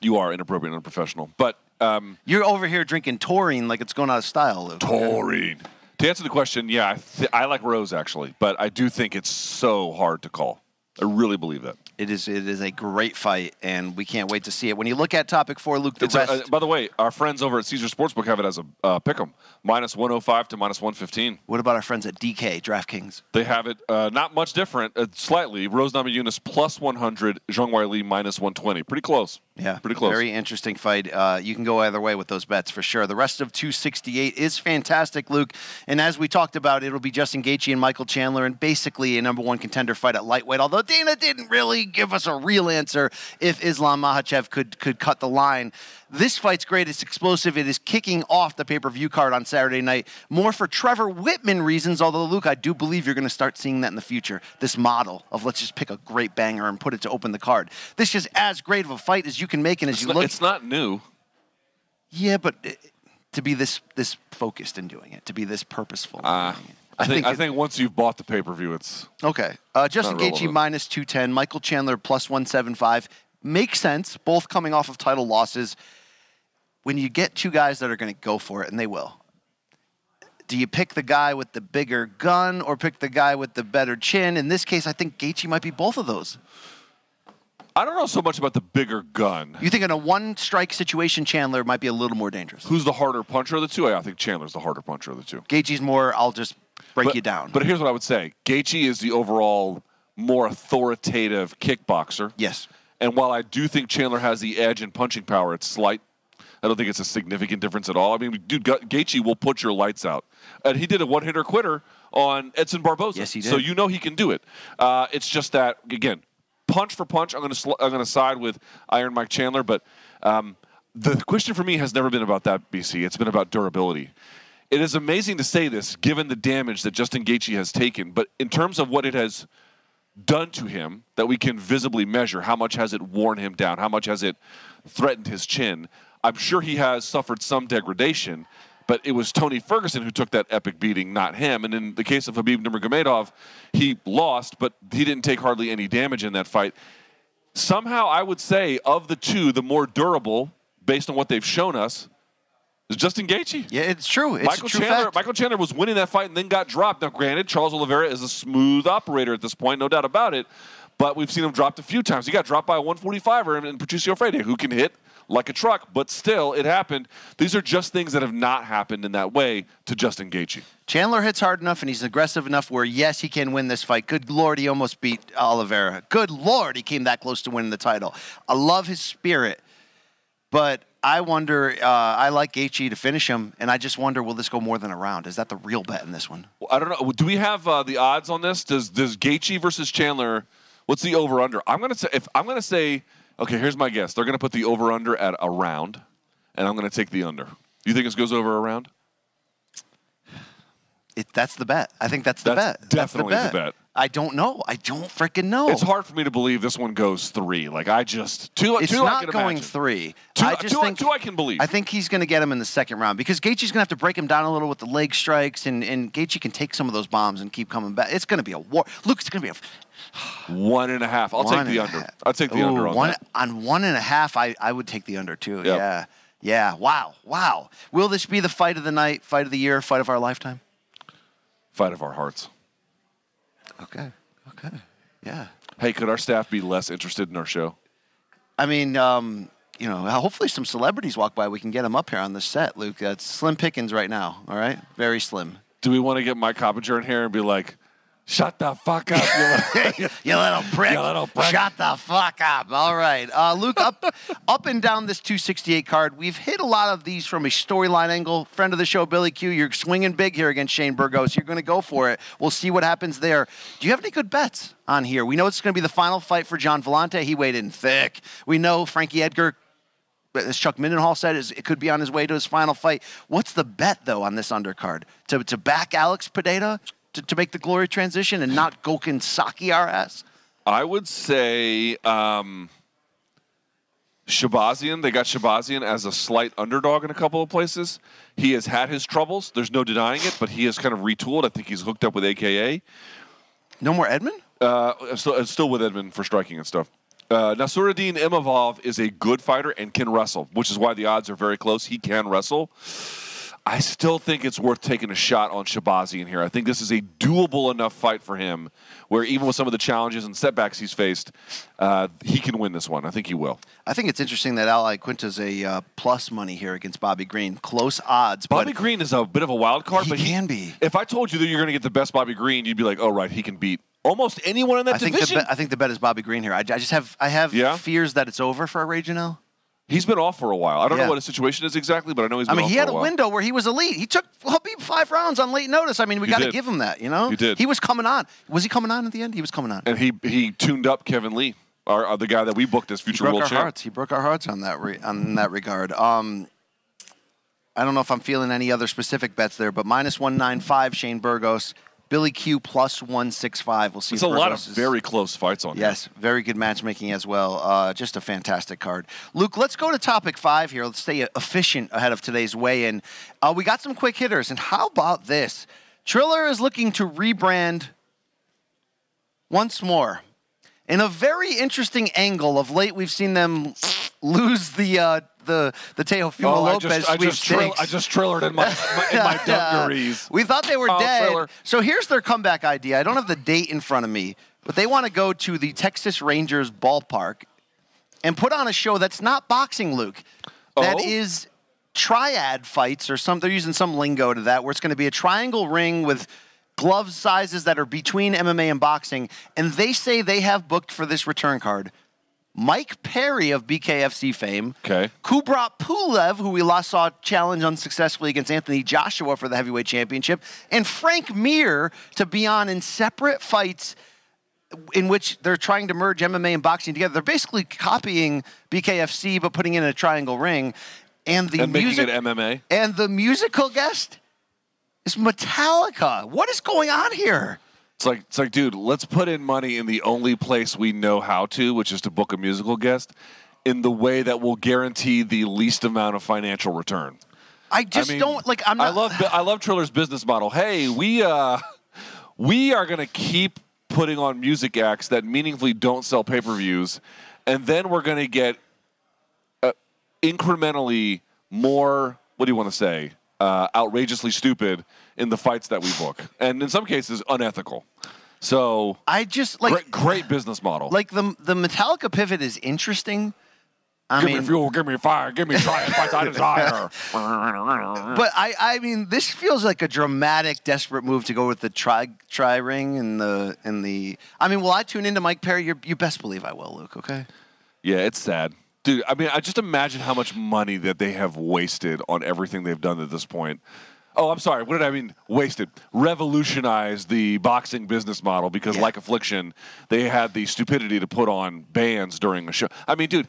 You are inappropriate and unprofessional. But um, You're over here drinking taurine like it's going out of style, Luke. Taurine. To answer the question, yeah, I, th- I like Rose actually, but I do think it's so hard to call. I really believe that. It is. It is a great fight, and we can't wait to see it. When you look at topic four, Luke, the It's a- uh, by the way, our friends over at Caesar Sportsbook have it as a uh, pick 'em minus 105 to minus 115. what about our friends at DK DraftKings? They have it uh, not much different, uh, slightly. Rose Namajunas plus 100, Zhang Weili minus 120. Pretty close. Yeah, pretty close. Very interesting fight. Uh, you can go either way with those bets for sure. The rest of 268 is fantastic, Luke. And as we talked about, it'll be Justin Gaethje and Michael Chandler, and basically a number one contender fight at lightweight. Although Dana didn't really give us a real answer if Islam Makhachev could could cut the line. This fight's great. It's explosive. It is kicking off the pay-per-view card on Saturday night. More for Trevor Wittman reasons. Although Luke, I do believe you're going to start seeing that in the future. This model of let's just pick a great banger and put it to open the card. This is as great of a fight as you can make, and as It's you not, look, it's not new. yeah, but uh, to be this this focused in doing it, to be this purposeful. Uh, doing it. I think I think once you've bought the pay per view, it's Okay. Uh, Justin Gaethje minus 210, Michael Chandler plus 175. Makes sense, both coming off of title losses. When you get two guys that are going to go for it, and they will, do you pick the guy with the bigger gun or pick the guy with the better chin? In this case, I think Gaethje might be both of those. I don't know so much about the bigger gun. You think in a one strike situation, Chandler might be a little more dangerous? Who's the harder puncher of the two? I think Chandler's the harder puncher of the two. Gaethje's more, I'll just break but, you down. But here's what I would say: Gaethje is the overall more authoritative kickboxer. yes. And while I do think Chandler has the edge in punching power, it's slight. I don't think it's a significant difference at all. I mean, dude, Ga- Gaethje will put your lights out, and he did a one-hitter quitter on Edson Barboza. Yes, he did. So you know he can do it. Uh, it's just that again, punch for punch, I'm going to sl- I'm going to side with Iron Mike Chandler, but um, the question for me has never been about that. BC, it's been about durability. It is amazing to say this, given the damage that Justin Gaethje has taken, but in terms of what it has done to him that we can visibly measure. How much has it worn him down? How much has it threatened his chin? I'm sure he has suffered some degradation, but it was Tony Ferguson who took that epic beating, not him. And in the case of Khabib Nurmagomedov, he lost, but he didn't take hardly any damage in that fight. Somehow, I would say of the two, the more durable, based on what they've shown us, is Justin Gaethje. Yeah, it's true. It's Michael true Chandler, fact. Michael Chandler was winning that fight and then got dropped. Now, granted, Charles Oliveira is a smooth operator at this point, no doubt about it. But we've seen him dropped a few times. He got dropped by a 145er in Patricio Freire, who can hit like a truck, but still, it happened. These are just things that have not happened in that way to Justin Gaethje. Chandler hits hard enough and he's aggressive enough where yes, he can win this fight. Good lord, he almost beat Oliveira. Good lord, he came that close to winning the title. I love his spirit, but I wonder. Uh, I like Gaethje to finish him, and I just wonder, will this go more than a round? Is that the real bet in this one? I don't know. Do we have uh, the odds on this? Does does Gaethje versus Chandler? What's the over under? I'm gonna say if I'm gonna say okay. Here's my guess. They're gonna put the over under at a round, and I'm gonna take the under. You think this goes over a round? It, that's the bet. I think that's the That's bet. definitely the that's the bet. bet. I don't know. I don't freaking know. It's hard for me to believe this one goes three. Like I just two. It's two I not can going imagine. three. Two, I just two, think two I can believe. I think he's going to get him in the second round because Gaethje's going to have to break him down a little with the leg strikes, and and Gaethje can take some of those bombs and keep coming back. It's going to be a war. Luke, it's going to be a one and a half. I'll take the under. I'll take the Ooh, under on one, that. On one and a half, I, I would take the under too. Yep. Yeah. Yeah. Wow. Wow. Will this be the fight of the night, fight of the year, fight of our lifetime? Fight of our hearts. Okay. Okay. Yeah. Hey, could our staff be less interested in our show? I mean, um, you know, hopefully some celebrities walk by. We can get them up here on the set, Luke. That's slim pickings right now. All right. Very slim. Do we want to get Mike Coppinger in here and be like, "Shut the fuck up"? you little-" you little prick. You little prick. Shut the fuck up. All right. Uh, Luke, up, up and down this 268 card, we've hit a lot of these from a storyline angle. Friend of the show, Billy Q, you're swinging big here against Shane Burgos. You're going to go for it. We'll see what happens there. Do you have any good bets on here? We know it's going to be the final fight for Gian Villante. He weighed in thick. We know Frankie Edgar as Chuck Mindenhall said, is it could be on his way to his final fight. What's the bet though on this undercard? To to back Alex Pereira to, to make the glory transition and not Gokhan Saki our ass? I would say um, Shahbazyan. They got Shahbazyan as a slight underdog in a couple of places. He has had his troubles. There's no denying it, but he has kind of retooled. I think he's hooked up with AKA. No more Edmund? Uh, still, uh, still with Edmund for striking and stuff. Uh, Nassourdine Imavov is a good fighter and can wrestle, which is why the odds are very close. He can wrestle. I still think it's worth taking a shot on Shahbazyan here. I think this is a doable enough fight for him, where even with some of the challenges and setbacks he's faced, uh, he can win this one. I think he will. I think it's interesting that Al Iaquinta's a uh, plus money here against Bobby Green. Close odds. Bobby Green is a bit of a wild card, He but can be. If I told you that you're going to get the best Bobby Green, you'd be like, "Oh, right, he can beat almost anyone in that I think the division." bet, I think the bet is Bobby Green here. I, I just have I have Yeah? fears that it's over for Ray Janelle. He's been off for a while. I don't Yeah. know what his situation is exactly, but I know he's I been mean, off he had a while. window where he was elite. He took Khabib five rounds on late notice. I mean, we got to give him that. You know, He did. He was coming on. Was he coming on at the end? He was coming on. and he he tuned up Kevin Lee, our, uh, the guy that we booked as future world. He broke our champ. hearts. He broke our hearts on that re- on that regard. Um, I don't know if I'm feeling any other specific bets there, but minus one nine five Shane Burgos, Billy Q plus one six five. We'll see. It's a lot of very close fights on Yes, very good matchmaking as well. Uh, just a fantastic card. Luke, let's go to topic five here. Let's stay efficient ahead of today's weigh-in. Uh, we got some quick hitters, and how about this? Triller is looking to rebrand once more. In a very interesting angle, of late we've seen them lose the uh, the the Teofimo Oh, I Lopez just, I just, trill. I just trillered in my, my, in my dungarees. We thought they were Oh, dead. Triller. So here's their comeback idea. I don't have the date in front of me, but they want to go to the Texas Rangers ballpark and put on a show that's not boxing, Luke. That Oh? is triad fights or some. They're using some lingo to that, where it's going to be a triangle ring with glove sizes that are between MMA and boxing. And they say they have booked for this return card. Mike Perry of BKFC fame, Okay. Kubrat Pulev, who we last saw challenge unsuccessfully against Anthony Joshua for the heavyweight championship, and Frank Mir to be on in separate fights in which they're trying to merge MMA and boxing together. They're basically copying BKFC but putting in a triangle ring. And the and music MMA. and the musical guest is Metallica. What is going on here? It's like it's like, dude, let's put in money in the only place we know how to, which is to book a musical guest, in the way that will guarantee the least amount of financial return. I just mean, don't like. I'm not. I love I love Triller's business model. Hey, we uh, we are gonna keep putting on music acts that meaningfully don't sell pay per views, and then we're gonna get uh, incrementally more. What do you want to say? Uh, outrageously stupid in the fights that we book, and in some cases unethical. So I just like great, great business model. like the the Metallica pivot is interesting. I give mean, me fuel, give me fire, give me try fights I desire. but I I mean, this feels like a dramatic, desperate move to go with the try try ring and the and the. I mean, will I tune into Mike Perry? You're, you best believe I will, Luke. Okay. Yeah, it's sad. Dude, I mean, I just imagine how much money that they have wasted on everything they've done at this point. Oh, I'm sorry. What did I mean? Wasted. Revolutionized the boxing business model because, Yeah. like Affliction, they had the stupidity to put on bands during a show. I mean, dude,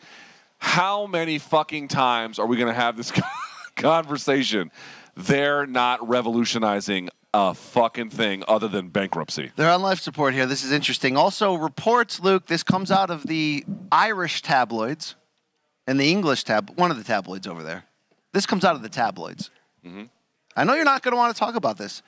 how many fucking times are we going to have this conversation? They're not revolutionizing a fucking thing other than bankruptcy. They're on life support here. This is interesting. Also, reports, Luke, this comes out of the Irish tabloids and the English tab, one of the tabloids over there. This comes out of the tabloids. Mm-hmm. I know you're not going to want to talk about this,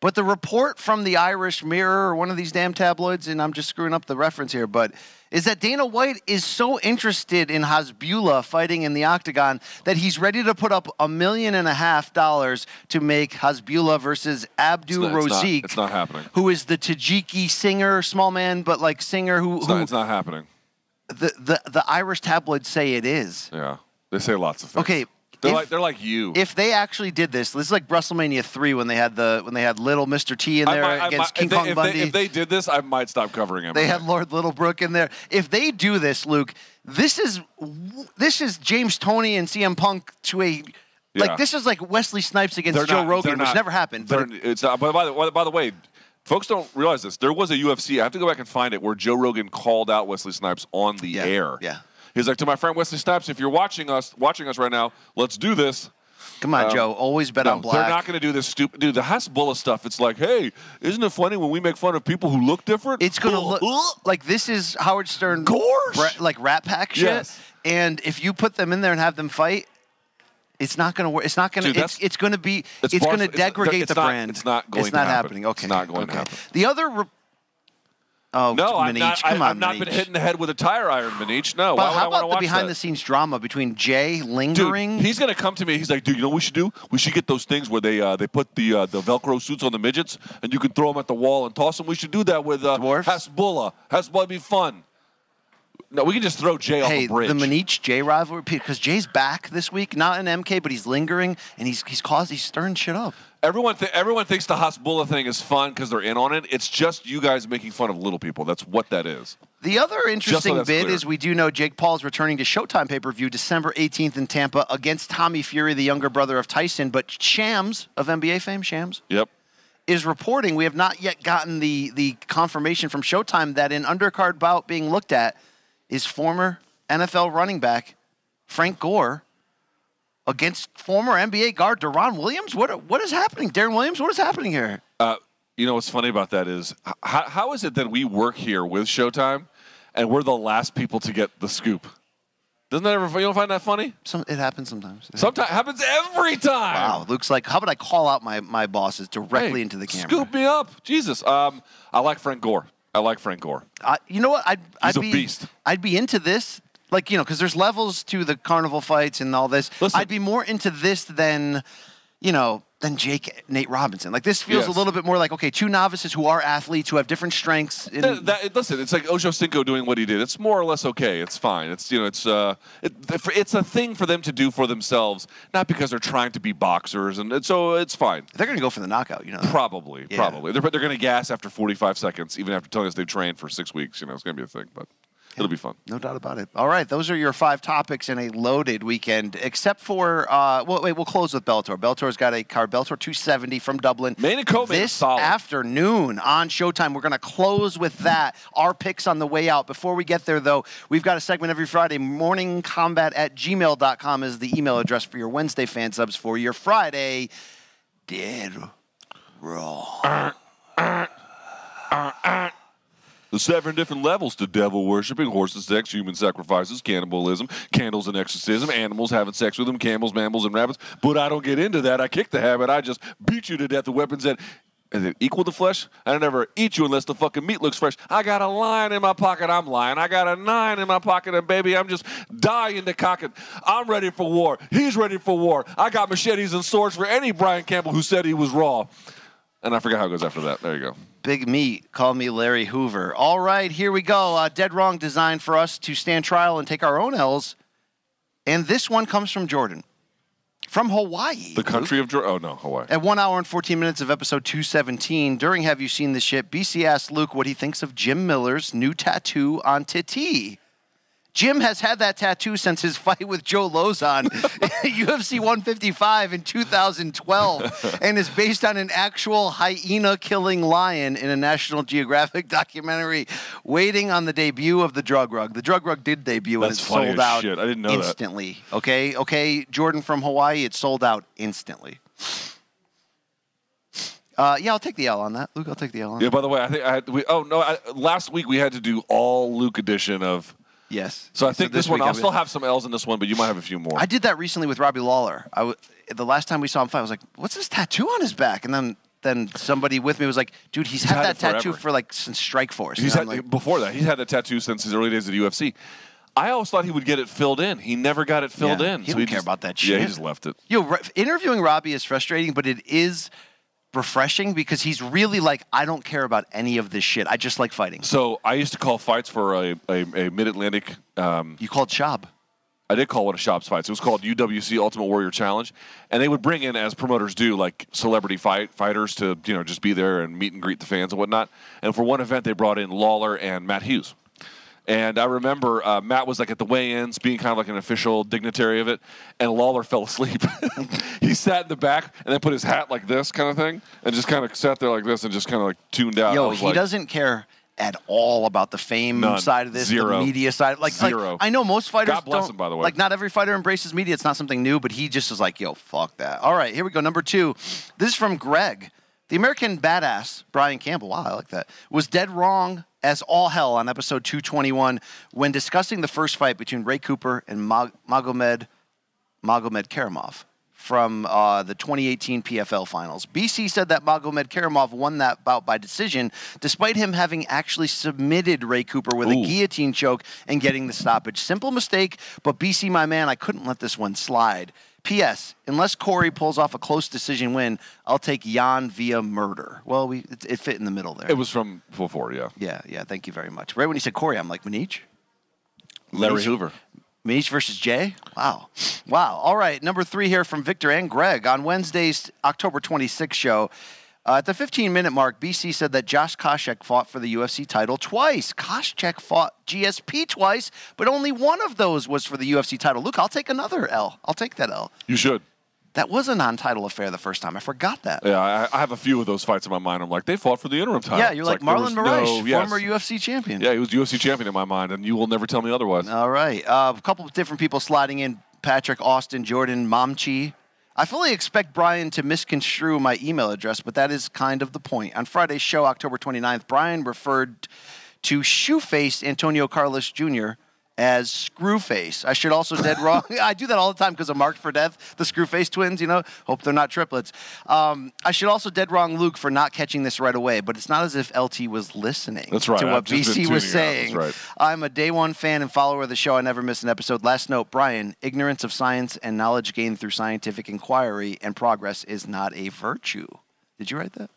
but the report from the Irish Mirror or one of these damn tabloids, and I'm just screwing up the reference here, but is that Dana White is so interested in Hasbulla fighting in the octagon that he's ready to put up a million and a half dollars to make Hasbulla versus Abdul It's not- it's not- it's not happening. who is the Tajiki singer, small man, but like singer who, It's who not, it's not happening. the, the, the Irish tabloids say it is. Yeah. They say lots of things. Okay, They're if- like they're like you. If they actually did this, this is like WrestleMania three when they had the when they had little Mr. T in there might- against might- King they, Kong if Bundy. They, if they did this, I might stop covering him. They had Lord Littlebrook in there. If they do this, Luke, this is this is James Toney and CM Punk to a like Yeah. this is like Wesley Snipes against They're Joe not- Rogan, which not- never happened. But it's not, but by the, by the way, folks don't realize this. There was a UFC. I have to go back and find it where Joe Rogan called out Wesley Snipes on the Yeah, air. yeah. He's like to my friend Wesley Snipes, if you're watching us, watching us right now, let's do this. come on, um, Joe, always bet No, on black. they're not going to do this stupid. Dude, the Hasbulla stuff. It's like, hey, isn't it funny when we make fun of people who look different? it's gonna look ugh. like this is Howard Stern, bra- like Rat Pack shit. Yes. And if you put them in there and have them fight, it's not gonna work. It's not gonna. It's, it's gonna be. It's, it's Barca- it's- degrade it's the not- brand. it's not going It's to not happen. happening. Okay. It's not going to happen. The other. Re- oh No, I'm Manich, not. Come I, on, I've not been Manich. hitting the head with a tire iron, Manich. No. But how about the behind that? the scenes drama between Jay Dude, lingering? he's gonna come to me. He's like, dude, you know what we should do? We should get those things where they uh, they put the uh, the Velcro suits on the midgets, and you can throw them at the wall and toss them. We should do that with uh, Dwarfs? Hasbulla. Hasbulla be fun. No, we can just throw Jay off hey, a bridge. the Manich Jay rivalry because Jay's back this week, not in MK, but he's lingering and he's he's caused he's stirring shit up. Everyone, th- everyone thinks the Hasbulla thing is fun because they're in on it. It's just you guys making fun of little people. That's what that is. The other interesting that's bit clear. is we do know Jake Paul is returning to Showtime pay per view December 18th in Tampa against Tommy Fury, the younger brother of Tyson. But Shams of NBA fame, Shams, Yep. is reporting we have not yet gotten the the confirmation from Showtime that an undercard bout being looked at is former NFL running back Frank Gore against former NBA guard Deron Williams. What what is happening, Darren Williams? What is happening here? Uh, you know what's funny about that is how, how is it that we work here with Showtime, and we're the last people to get the scoop? Doesn't that ever? You don't find that funny? Some, it happens sometimes. Sometimes happens every time. Wow, Luke's like, how about I call out my, my bosses directly Hey, into the camera? Scoop me up, Jesus. Um, I like Frank Gore. I like Frank Gore. I, you know what? I'd, I'd a be beast. I'd be into this, like you know, because there's levels to the carnival fights and all this. Listen. I'd be more into this than, you know, than Jake Nate Robinson. Like this feels Yes. a little bit more like okay, two novices who are athletes who have different strengths. In, That, that- listen, it's like Ocho Cinco doing what he did. It's more or less okay. It's fine. It's you know, it's uh, it, it's a thing for them to do for themselves, not because they're trying to be boxers, and, and so it's fine. they're gonna go for the knockout. You know. Probably, Yeah. probably. They're, but they're going to gas after 45 seconds, even after telling us they've trained for six weeks. You know, it's going to be a thing, but it'll be fun. No doubt about it. All right, those are your five topics in a loaded weekend, except for, uh, well, wait, we'll close with Bellator. Bellator's got a card, Bellator 270 from Dublin. Main and co-main This solid. afternoon on Showtime, we're going to close with that. Our picks on the way out. Before we get there, though, we've got a segment every Friday. Morningcombat at gmail.com is the email address for your Wednesday fan subs for your Friday. Dead Raw. Uh, uh, uh, The seven different levels to devil worshipping, horses, sex, human sacrifices, cannibalism, candles and exorcism, animals having sex with them, camels, mammals, and rabbits. But I don't get into that. I kick the habit. I just beat you to death with weapons that is it equal to flesh? I never eat you unless the fucking meat looks fresh. I got a lion in my pocket, I'm lying. I got a nine in my pocket, and baby, I'm just dying to cock it. I'm ready for war. He's ready for war. I got machetes and swords for any Brian Campbell who said he was raw. And I forgot how it goes after that. There you go. Big meat. Call me Larry Hoover. All right, here we go. Uh, dead wrong designed for us to stand trial and take our own L's. And this one comes from Jordan, from Hawaii. The country of Georgia. Oh, no, Hawaii. At one hour and 14 minutes of episode 217, during Have You Seen the Ship, BC asked Luke what he thinks of Jim Miller's new tattoo on Titi. Jim has had that tattoo since his fight with Joe Lauzon UFC 155 in 2012 and is based on an actual hyena killing lion in a National Geographic documentary waiting on the debut of the drug rug. The drug rug did debut That's and it sold out shit. I didn't know that. instantly. Okay, okay, Jordan from Hawaii, it sold out instantly. Uh, yeah, I'll take the L on that. Luke, I'll take the L on Yeah, that. by the way, I think I had, we, oh, no, I, last week we had to do all Luke edition of. Yes. So I think this, one, I'll I'll still have some L's in this one, but you might have a few more. I did that recently with Robbie Lawler. I w- the last time we saw him fight, I was like, "What's this tattoo on his back?" And then then somebody with me was like, "Dude, he's, had, had that tattoo for like since Strikeforce." He's had, like, before that, he's had the tattoo since his early days at UFC. I always thought he would get it filled in. He never got it filled Yeah, in. he don't care about that shit. Yeah, he just left it. Yo, re- interviewing Robbie is frustrating, but it is refreshing because he's really like, I don't care about any of this shit. I just like fighting. So I used to call fights for a, a, a Mid Atlantic. Um, You called Shab. I did call one of Shop's fights. It was called UWC Ultimate Warrior Challenge, and they would bring in, as promoters do, like celebrity fight fighters to you know just be there and meet and greet the fans and whatnot. And for one event, they brought in Lawler and Matt Hughes. And I remember uh, Matt was like at the weigh-ins, being kind of like an official dignitary of it, and Lawler fell asleep. he sat in the back and then put his hat like this kind of thing, and just kind of sat there like this and just kind of like tuned out. Yo, he like, doesn't care at all about the fame None. side of this, Zero. the media side. Like, like, Zero. I know most fighters God bless don't. him, by the way. Like, not every fighter embraces media. It's not something new, but he just is like, yo, fuck that. All right, here we go. Number two. This is from Greg. The American badass, Brian Campbell, wow, I like that, was dead wrong as all hell on episode 221 when discussing the first fight between Ray Cooper and Mag- Magomed Magomedkerimov from uh, the 2018 PFL finals. BC said that Magomedkerimov won that bout by decision, despite him having actually submitted Ray Cooper with a guillotine choke and getting the stoppage. Simple mistake, but BC, my man, I couldn't let this one slide. P.S. Unless Cory pulls off a close decision win, I'll take Yan via murder. Well, we it, it fit in the middle there. It was from before, yeah. yeah, yeah. Thank you very much. Right when you said Cory, I'm like Manich. Larry Manish- Hoover. Manish versus Jay? Wow. Wow. All right. Number three here from Victor and Greg on Wednesday's October 26th show. Uh, at the 15 minute mark, BC said that Josh Koscheck fought for the UFC title twice. Koscheck fought GSP twice, but only one of those was for the UFC title. Luke, I'll take another L. I'll take that L. You should. That was a non title affair the first time. I forgot that. Yeah, I, I have a few of those fights in my mind. I'm like, they fought for the interim title. Yeah, you're It's like, Marlon Moraes, no- yes. former UFC champion. Yeah, he was UFC champion in my mind, and you will never tell me otherwise. All right. Uh, a couple of different people sliding in Patrick, Austin, Jordan, Momchi. I fully expect Brian to misconstrue my email address, but that is kind of the point. On Friday's show, October 29th, Brian referred to shoe faced Antonio Carlos Jr. as Screwface. I should also dead wrong. I do that all the time because of Marked for Death, the Screwface twins, you know. Hope they're not triplets. Um, I should also dead wrong Luke for not catching this right away, but it's not as if LT was listening That's right. to what I've just been BC was tuning out. That's saying. right. I'm a day one fan and follower of the show. I never miss an episode. Last note, Brian, ignorance of science and knowledge gained through scientific inquiry and progress is not a virtue. Did you write that?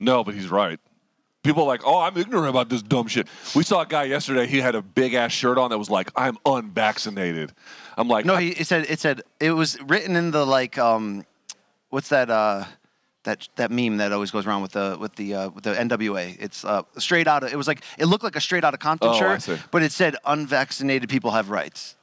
No, but he's right. People are like, oh, I'm ignorant about this dumb shit. We saw a guy yesterday. He had a big ass shirt on that was like, I'm unvaccinated. I'm like, No, he it said it said it was written in the like um what's that uh that that meme that always goes around with the with the uh, with the NWA. It's uh, straight out of it was like it looked like a straight out of Compton Oh, I shirt, see. but it said unvaccinated people have rights.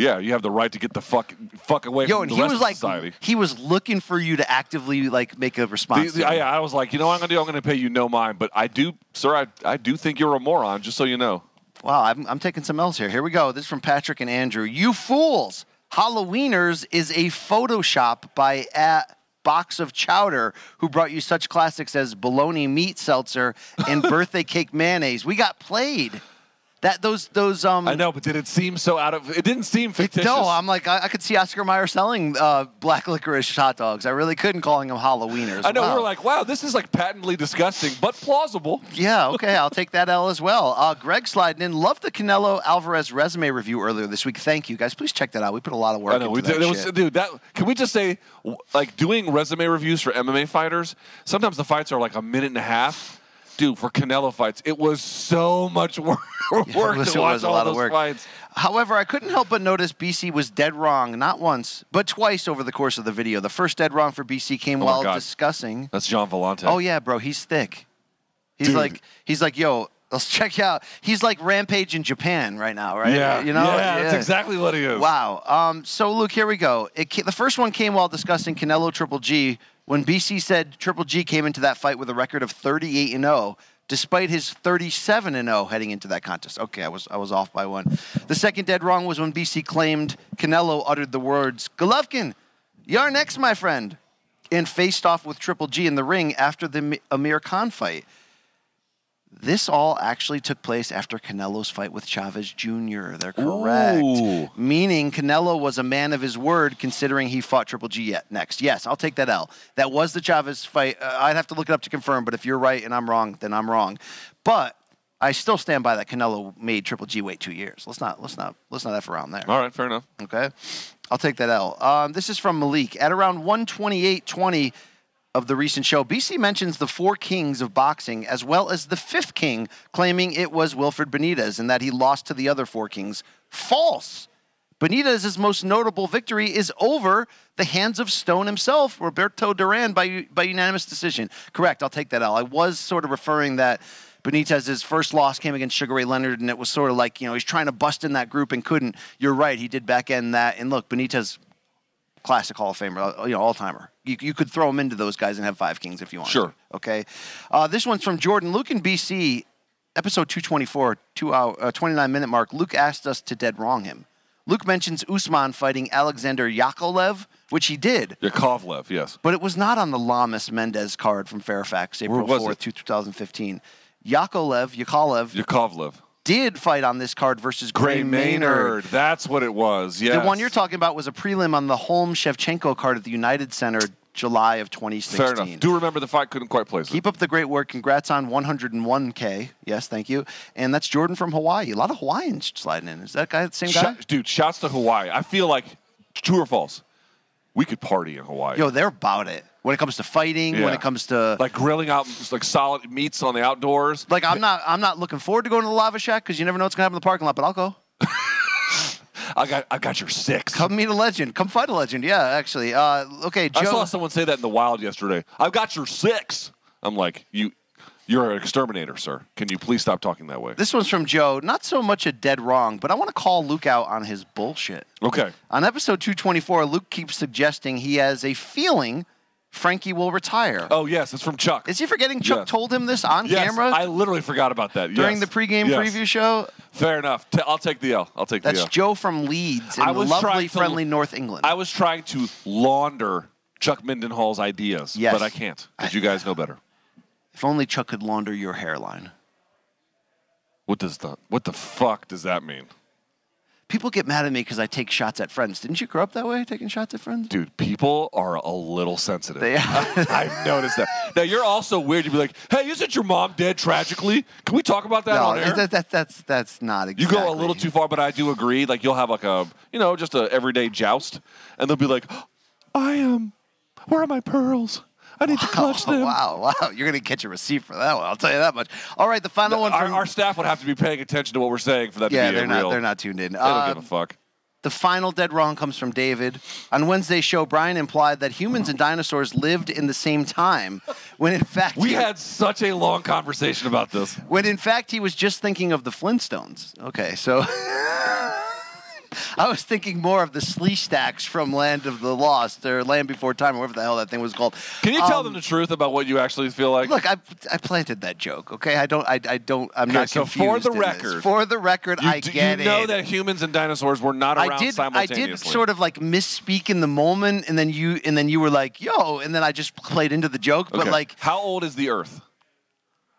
Yeah, you have the right to get the fuck fuck away Yo, from and the he rest was of like society. he was looking for you to actively like make a response. the- to I. I was like, you know what I'm gonna do? I'm gonna pay you no mind, but I do, sir. I, I do think you're a moron. Just so you know. Wow, I'm, I'm taking some else here. Here we go. This is from Patrick and Andrew. You fools! Halloweeners is a Photoshop by at box of chowder who brought you such classics as bologna meat seltzer and birthday cake mayonnaise. We got played. That those those um I know, but did it seem so out of? It didn't seem fictitious. no, I'm like I, I could see Oscar Mayer selling uh, black licorice hot dogs. I really couldn't calling them Halloweeners. I know Wow. we were like, wow, this is like patently disgusting, but plausible. Yeah, okay, I'll take that L as well. Uh, Greg sliding in. Love the Canelo Alvarez resume review earlier this week. Thank you, guys. Please check that out. We put a lot of work I know. into We did, was, dude, that can we just say, like doing resume reviews for MMA fighters? Sometimes the fights are like a minute and a half. Dude, for Canelo fights, it was so much work, work it was- to watch was a all lot of those work. fights. However, I couldn't help but notice BC was dead wrong, not once, but twice over the course of the video. The first dead wrong for BC came Oh while discussing. That's Gian Villante. Oh yeah, bro, he's thick. He's Dude. like he's like, yo, let's check you out. He's like Rampage in Japan right now, right? yeah, you know, yeah, that's exactly what he is. Wow. Um, so, Luke, here we go. Ca- the first one came while discussing Canelo Triple G when BC said Triple G came into that fight with a record of 38 and 0, despite his 37 and 0 heading into that contest. Okay, I was I was off by one. The second dead wrong was when BC claimed Canelo uttered the words "Golovkin, you're next, my friend," and faced off with Triple G in the ring after the Mi- Amir Khan fight. This all actually took place after Canelo's fight with Chavez Jr. They're correct. Ooh. Meaning Canelo was a man of his word considering he fought Triple G yet next. Yes, I'll take that L. That was the Chavez fight. Uh, I'd have to look it up to confirm, but if you're right and I'm wrong, then I'm wrong. But I still stand by that Canelo made Triple G wait two years. Let's not let's not let's not f around there. All right, fair enough. Okay. I'll take that L. Um, this is from Malik. At around 128.20 of the recent show, BC mentions the four kings of boxing as well as the fifth king, claiming it was Wilfred Benitez and that he lost to the other four kings. False. Benitez's most notable victory is over the hands of Stone himself, Roberto Duran, by, by unanimous decision. Correct. I'll take that L. I was sort of referring that Benitez's first loss came against Sugar Ray Leonard, and it was sort of like, you know, he's trying to bust in that group and couldn't. You're right. He did back end that. And look, Benitez, classic Hall of Famer, uh, you know, all timer. You, you could throw him into those guys and have five kings if you want. Sure. Okay. Uh, this one's from Jordan. Luke in BC, episode 224, two hour, uh, 29 minute mark. Luke asked us to dead wrong him. Luke mentions Usman fighting Alexander Yakovlev, which he did, Yakovlev, yes. but it was not on the Lamas Mendes card from Fairfax, April 4th, it? 2015. Yakovlev, Yakovlev, Yakovlev. did fight on this card versus Gray, Gray Maynard. Maynard. That's what it was. Yeah. The one you're talking about was a prelim on the Holm Shevchenko card at the United Center, July of 2016. Fair enough. Do remember the fight couldn't quite place it. Keep up the great work. Congrats on 101K. Yes, thank you. And that's Jordan from Hawaii. A lot of Hawaiians sliding in. Is that guy the same guy? Shot- dude, shouts to Hawaii. I feel like true or false. We could party in Hawaii. Yo, they're about it. When it comes to fighting, when it comes to like grilling out like solid meats on the outdoors. like I'm not I'm not looking forward to going to the lava shack because you never know what's gonna happen in the parking lot, but I'll go. I got I got your six. Come meet a legend. Come fight a legend. Yeah, actually. Uh, okay, Joe. I saw someone say that in the wild yesterday. I've got your six. I'm like, you you're an exterminator, sir. Can you please stop talking that way? This one's from Joe. Not so much a dead wrong, but I want to call Luke out on his bullshit. Okay. On episode 224, Luke keeps suggesting he has a feeling Frankie will retire. Oh yes, it's from Chuck. Is he forgetting Chuck Yes. told him this on yes, camera I literally forgot about that. during Yes. the pregame Yes. preview show? Fair enough. i I'll take the L. I'll take That's the L. Joe from Leeds in I was lovely, trying to- friendly North England. I was trying to launder Chuck Mindenhall's ideas, Yes. but I can't because you guys know better. if only Chuck could launder your hairline. What does the what the fuck does that mean? People get mad at me because I take shots at friends. Didn't you grow up that way, taking shots at friends? Dude, people are a little sensitive. They I've noticed that. Now you're also weird. You'd be like, "Hey, isn't your mom dead tragically? Can we talk about that no, on air?" that, that, that's that's not exactly. you go a little too far, but I do agree. Like you'll have like a, you know, just a everyday joust, and they'll be like, "I am. where are my pearls? I need to clutch them." wow, wow! You're gonna get your receipt for that one. I'll tell you that much. All right, the final one Our, from our staff would have to be paying attention to what we're saying for that yeah, to be they're not real. they're not tuned in. They don't Uh, give a fuck. The final dead wrong comes from David. On Wednesday's show, Brian implied that humans and dinosaurs lived in the same time, when in fact We he, had such a long conversation about this. when in fact he was just thinking of the Flintstones. Okay, so I was thinking more of the Sleestaks from Land of the Lost or Land Before Time, or whatever the hell that thing was called. Can you tell Um, them the truth about what you actually feel like? Look, I, I planted that joke. Okay, I don't. I, I don't. I'm Okay, not so confused. for the in this. record- for the record, you, I do- get you know it. that humans and dinosaurs were not around I did. I did sort of like misspeak in the moment, and then you and then you were like, "Yo," and then I just played into the joke. But Okay. like, how old is the Earth?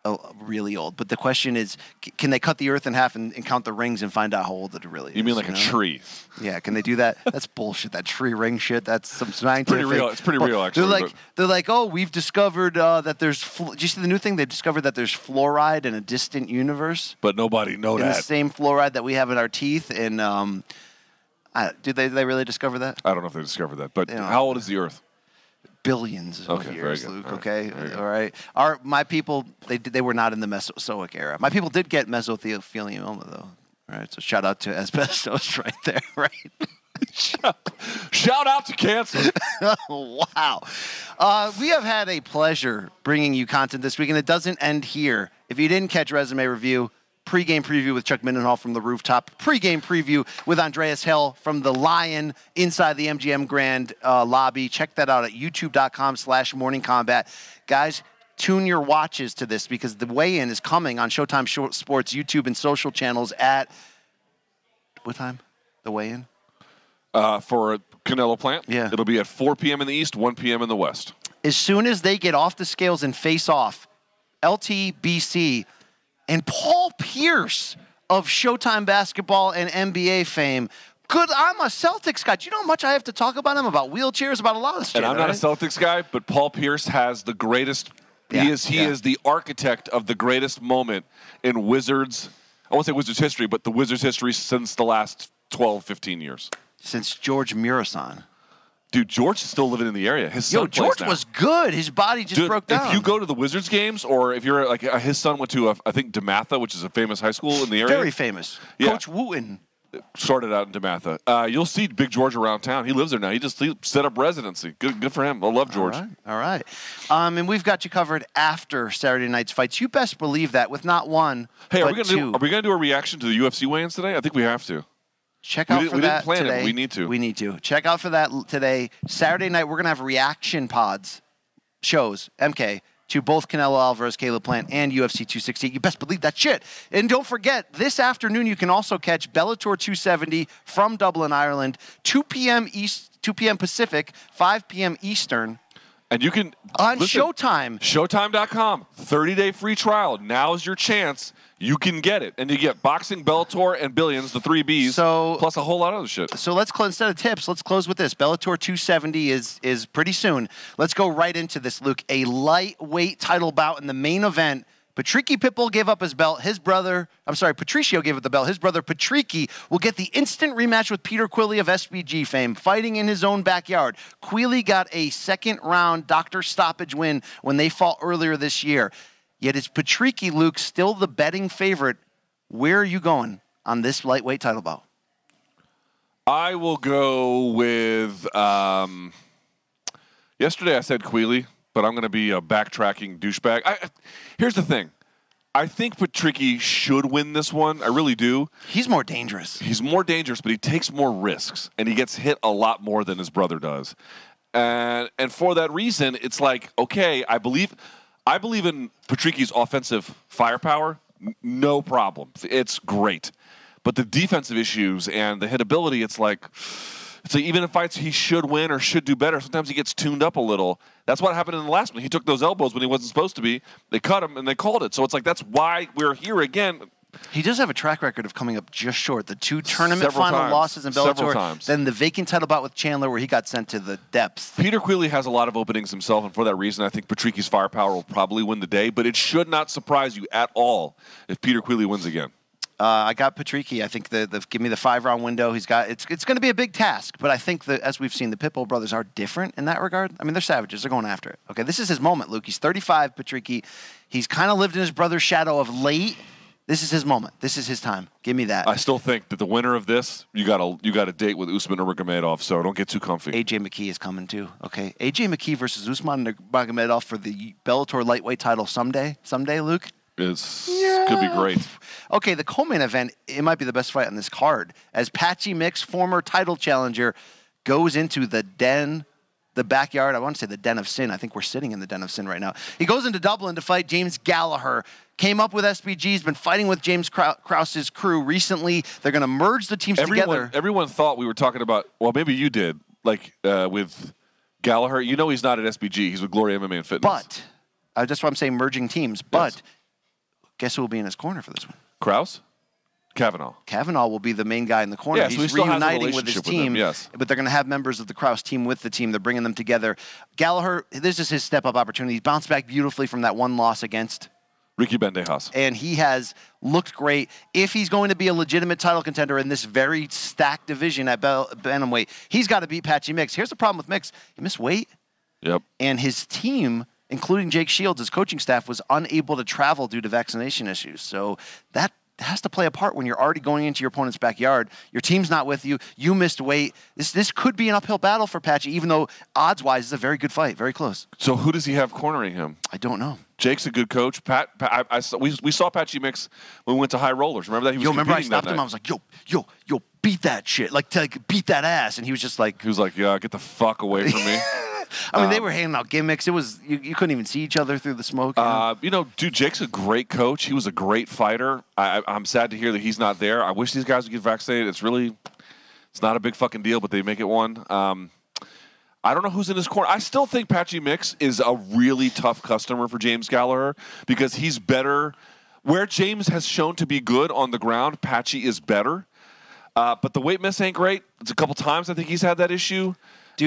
Oh, really old. But the question is, c- can they cut the Earth in half and, and count the rings and find out how old it really is? You mean like a know? tree? Yeah, can they do that? That's bullshit. That tree ring shit. That's some scientific. real. It's pretty but real, actually, They're like, but- they're like, oh, we've discovered uh, that there's. Fl- Did you see the new thing? They discovered that there's fluoride in a distant universe. But nobody know In the that. same fluoride that we have in our teeth. And um, I, did they? They really discover that? I don't know if they discovered that. But how old is the Earth? Billions Okay, of years. Luke. All right, Okay, good. all right. Our my people, they they were not in the Mesozoic era. My people did get mesothelioma though. All right, so shout out to asbestos right there, right? Shout out to cancer. wow. Uh, we have had a pleasure bringing you content this week, and it doesn't end here. If you didn't catch Resume Review, pregame preview with Chuck Mindenhall from the rooftop, pregame preview with Andreas Hale from the Lion inside the MGM Grand uh, lobby. Check that out at youtube.com slash morning combat. Guys, tune your watches to this because the weigh-in is coming on Showtime Short Sports YouTube and social channels at what time? The weigh-in? uh, for Canelo Plant. Yeah. It'll be at 4 p.m. in the east, 1 p.m. in the west. as soon as they get off the scales and face off, LTBC and Paul Pierce of Showtime basketball and NBA fame. Good, I'm a Celtics guy. Do you know how much I have to talk about him? About wheelchairs, about a lot of stuff. And I'm not a? Celtics guy, but Paul Pierce has the greatest. Yeah, he is he yeah. is the architect of the greatest moment in Wizards. I won't say Wizards history, but the Wizards history since the last 12, 15 years. Since George Muresan. Dude, George is still living in the area. His Yo, son plays George now. was good. His body just Dude, broke down. if you go to the Wizards games, or if you're like uh, his son went to, uh, I think Dematha, which is a famous high school in the area. Very famous. Yeah. Coach Wootten. started out in Dematha. Uh, you'll see Big George around town. He lives there now. He just he set up residency. Good, good for him. I love George. All right. All right. Um, and we've got you covered after Saturday night's fights. You best believe that with not one, Hey, are we gonna two. do, are we gonna do a reaction to the UFC weigh-ins today? I think we have to. Check We out didn't- for we didn't that plan it, today. we need to. We need to check out for that today. Saturday night, we're gonna have reaction pods, shows MK to both Canelo Alvarez, Caleb Plant, and UFC 268. You best believe that shit. And don't forget, this afternoon you can also catch Bellator 270 from Dublin, Ireland, 2 p.m. East, 2 p.m. Pacific, 5 p.m. Eastern And you can on listen, Showtime. Showtime.com. 30 day free trial. Now's your chance. You can get it, and you get boxing, Bellator, and Billions, the three Bs, So- plus a whole lot of other shit. so let's close instead of tips. Let's close with this. Bellator 270 is is pretty soon. Let's go right into this, Luke. A lightweight title bout in the main event. Patricky Pitbull gave up his belt. His brother, I'm sorry, Patricio gave up the belt. His brother Patricky will get the instant rematch with Peter Queally of SBG fame, fighting in his own backyard. Queally got a second round doctor stoppage win when they fought earlier this year. Yet is Patricky Luke still the betting favorite? Where are you going on this lightweight title bout? I will go with. Um, yesterday I said Queally, but I'm going to be a backtracking douchebag. I, here's the thing. I think Patricky should win this one. I really do. He's more dangerous. He's more dangerous, but he takes more risks, and he gets hit a lot more than his brother does. And and for that reason, it's like okay, I believe, I believe in Patricky's offensive firepower. No problem, it's great. But the defensive issues and the hitability, it's like. So even in fights he should win or should do better, sometimes he gets tuned up a little. That's what happened in the last one. He took those elbows when he wasn't supposed to be. They cut him and they called it. So it's like that's why we're here again. He does have a track record of coming up just short. The two tournament Several final times. losses in Several Bellator, times. then the vacant title bout with Chandler where he got sent to the depths. Peter Queally has a lot of openings himself, and for that reason, I think Patricky's firepower will probably win the day. But it should not surprise you at all if Peter Queally wins again. Uh, I got Patricky. I think the, the give me the five round window. He's got it's it's going to be a big task, but I think that as we've seen, the Pitbull brothers are different in that regard. I mean, they're savages. They're going after it. Okay, this is his moment, Luke. He's 35. Patricky. He's kind of lived in his brother's shadow of late. This is his moment. This is his time. Give me that. I still think that the winner of this, you got a you got a date with Usman Nurmagomedov, so don't get too comfy. AJ McKee is coming too. Okay, AJ McKee versus Usman Nurmagomedov for the Bellator lightweight title someday. Someday, Luke. It's yeah. could be great. Okay, the co-main event, it might be the best fight on this card, as Patchy Mix, former title challenger, goes into the den, the backyard. I want to say the den of sin. I think we're sitting in the den of sin right now. He goes into Dublin to fight James Gallagher. Came up with SBG, has been fighting with James Krau- Krause's crew recently. They're going to merge the teams Everyone, together. everyone thought we were talking about. Well, maybe you did. Like uh, with Gallagher, you know he's not at SBG. He's with Glory MMA and Fitness. But uh, that's why I'm saying merging teams. But guess who will be in his corner for this one? Krause, Kavanagh. Kavanagh will be the main guy in the corner. Yeah, so He's he still has a reuniting with his relationship with team. yes. But they're going to have members of the Krause team with the team. They're bringing them together. Gallagher, this is his step up opportunity. He's bounced back beautifully from that one loss against Ricky Bandejas. and he has looked great. If he's going to be a legitimate title contender in this very stacked division at Bel- bantamweight, he's got to beat Patchy Mix. Here's the problem with Mix: he missed weight, Yep. and his team, including Jake Shields, his coaching staff, was unable to travel due to vaccination issues. So that has to play a part when you're already going into your opponent's backyard. Your team's not with you. You missed weight. This this could be an uphill battle for Patchy, even though odds-wise it's a very good fight, very close. So who does he have cornering him? I don't know. Jake's a good coach. Pat, Pat I, I saw, we, we saw Patchy Mix when we went to High Rollers. Remember that he was Yo, remember I stopped him? I was like, yo, yo, yo, beat that shit. Like, to, like, beat that ass. And he was just like, He was like, "Yeah, get the fuck away from me." I mean, they Um, were handing out gimmicks. It was, you, you couldn't even see each other through the smoke. you know? Uh, you know, dude, Jake's a great coach. He was a great fighter. I, I- I'm sad to hear that he's not there. I wish these guys would get vaccinated. It's really, it's not a big fucking deal, but they make it one. Um, I don't know who's in his corner. I still think Patchy Mix is a really tough customer for James Gallagher because he's better. Where James has shown to be good on the ground, Patchy is better. Uh, but the weight miss ain't great. It's a couple times I think he's had that issue.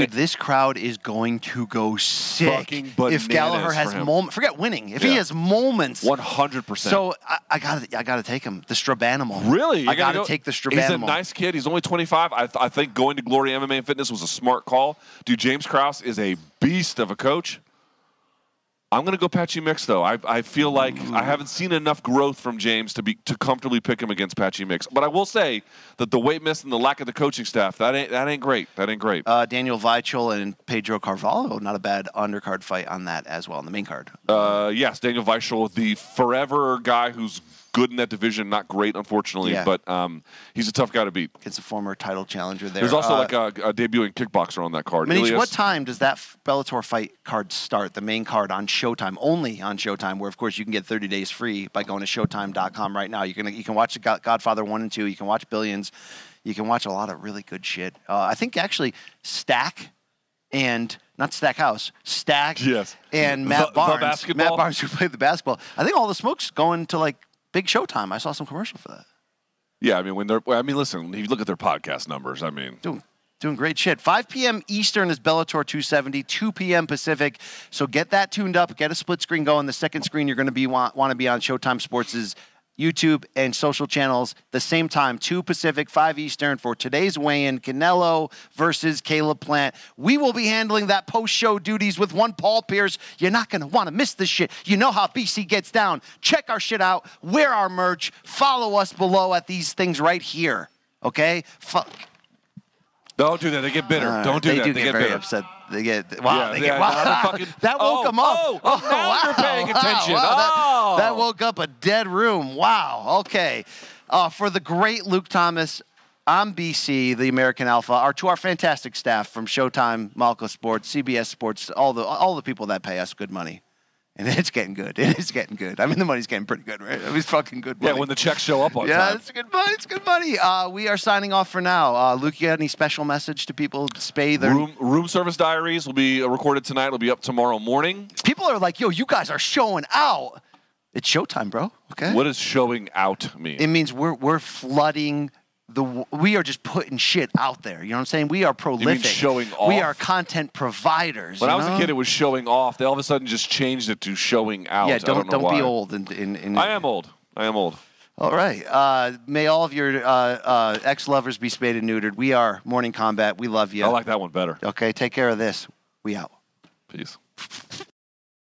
Dude, this crowd is going to go sick. Fucking if Gallagher has moments, forget winning. If he has moments, One hundred percent. so I, I gotta, I gotta take him. The Strabanimal. Really? You're I gotta go- take the He's a nice kid. He's only 25. I, th- I think going to Glory MMA and Fitness was a smart call. Dude, James Krause is a beast of a coach. I'm going to go Patchy Mix though. I, I feel like I haven't seen enough growth from James to be to comfortably pick him against Patchy Mix. But I will say that the weight miss and the lack of the coaching staff that ain't that ain't great. That ain't great. Uh, Daniel Weichel and Pedro Carvalho, not a bad undercard fight on that as well, on the main card. Uh, yes, Daniel Weichel, the forever guy who's good in that division, not great unfortunately, Yeah. but um, he's a tough guy to beat. It's a former title challenger there. There's also Uh, like a, a debuting kickboxer on that card. Manish, Ilias- what time does that Bellator fight card start? The main card on Showtime, only on Showtime, where of course you can get 30 days free by going to Showtime.com right now. You can you can watch Godfather one and two. You can watch Billions. You can watch a lot of really good shit. Uh, I think actually Stack and not Stackhouse, Stack Yes. and Matt the Barnes. basketball? Matt Barnes who played the basketball. I think all the smoke's going to like big Showtime. I saw some commercial for that. Yeah, I mean when they're. I mean, listen. If you look at their podcast numbers, I mean, doing doing great shit. 5 p.m. Eastern is Bellator 270, 2 p.m. Pacific. So get that tuned up, get a split screen going. The second screen you're going to be want, want to be on Showtime Sports' YouTube and social channels the same time, 2 Pacific, 5 Eastern for today's weigh-in, Canelo versus Caleb Plant. We will be handling that post-show duties with one Paul Pierce. You're not going to want to miss this shit. You know how BC gets down. Check our shit out, wear our merch, follow us below at these things right here. Okay? Fu- don't do that. They get bitter. don't do they that. do they get, get, very bitter. upset. They get wow. Yeah, they get wow. fucking- that woke Oh, them up. oh, oh, now you're paying attention. that- Oh. That, woke up a dead room. Wow. Okay. Uh, for the great Luke Thomas, I'm BC, the American Alpha. Our to our fantastic staff from Showtime, Malco Sports, CBS Sports, all the all the people that pay us good money. And it's getting good. It is getting good. I mean, the money's getting pretty good, right? It was fucking good Yeah, when the checks show up on Yeah, time. it's good money. It's good money. Uh, we are signing off for now. Uh, Luke, you got any special message to people? Spay their Room, room service diaries will be uh, recorded tonight. It'll be up tomorrow morning. people are like, "Yo, you guys are showing out." It's showtime, bro. Okay. What does showing out mean? it means we're we're flooding the. We are just putting shit out there. You know what I'm saying? We are prolific. showing off? We are content providers. when you I was know? a kid, it was showing off. They all of a sudden just changed it to showing out. yeah. I Don't don't, be old. In, in, in, I am old. I am old. All right. Uh, may all of your uh, uh, ex lovers be spayed and neutered. We are Morning Combat. We love you. I like that one better. okay. Take care of this. We out. Peace.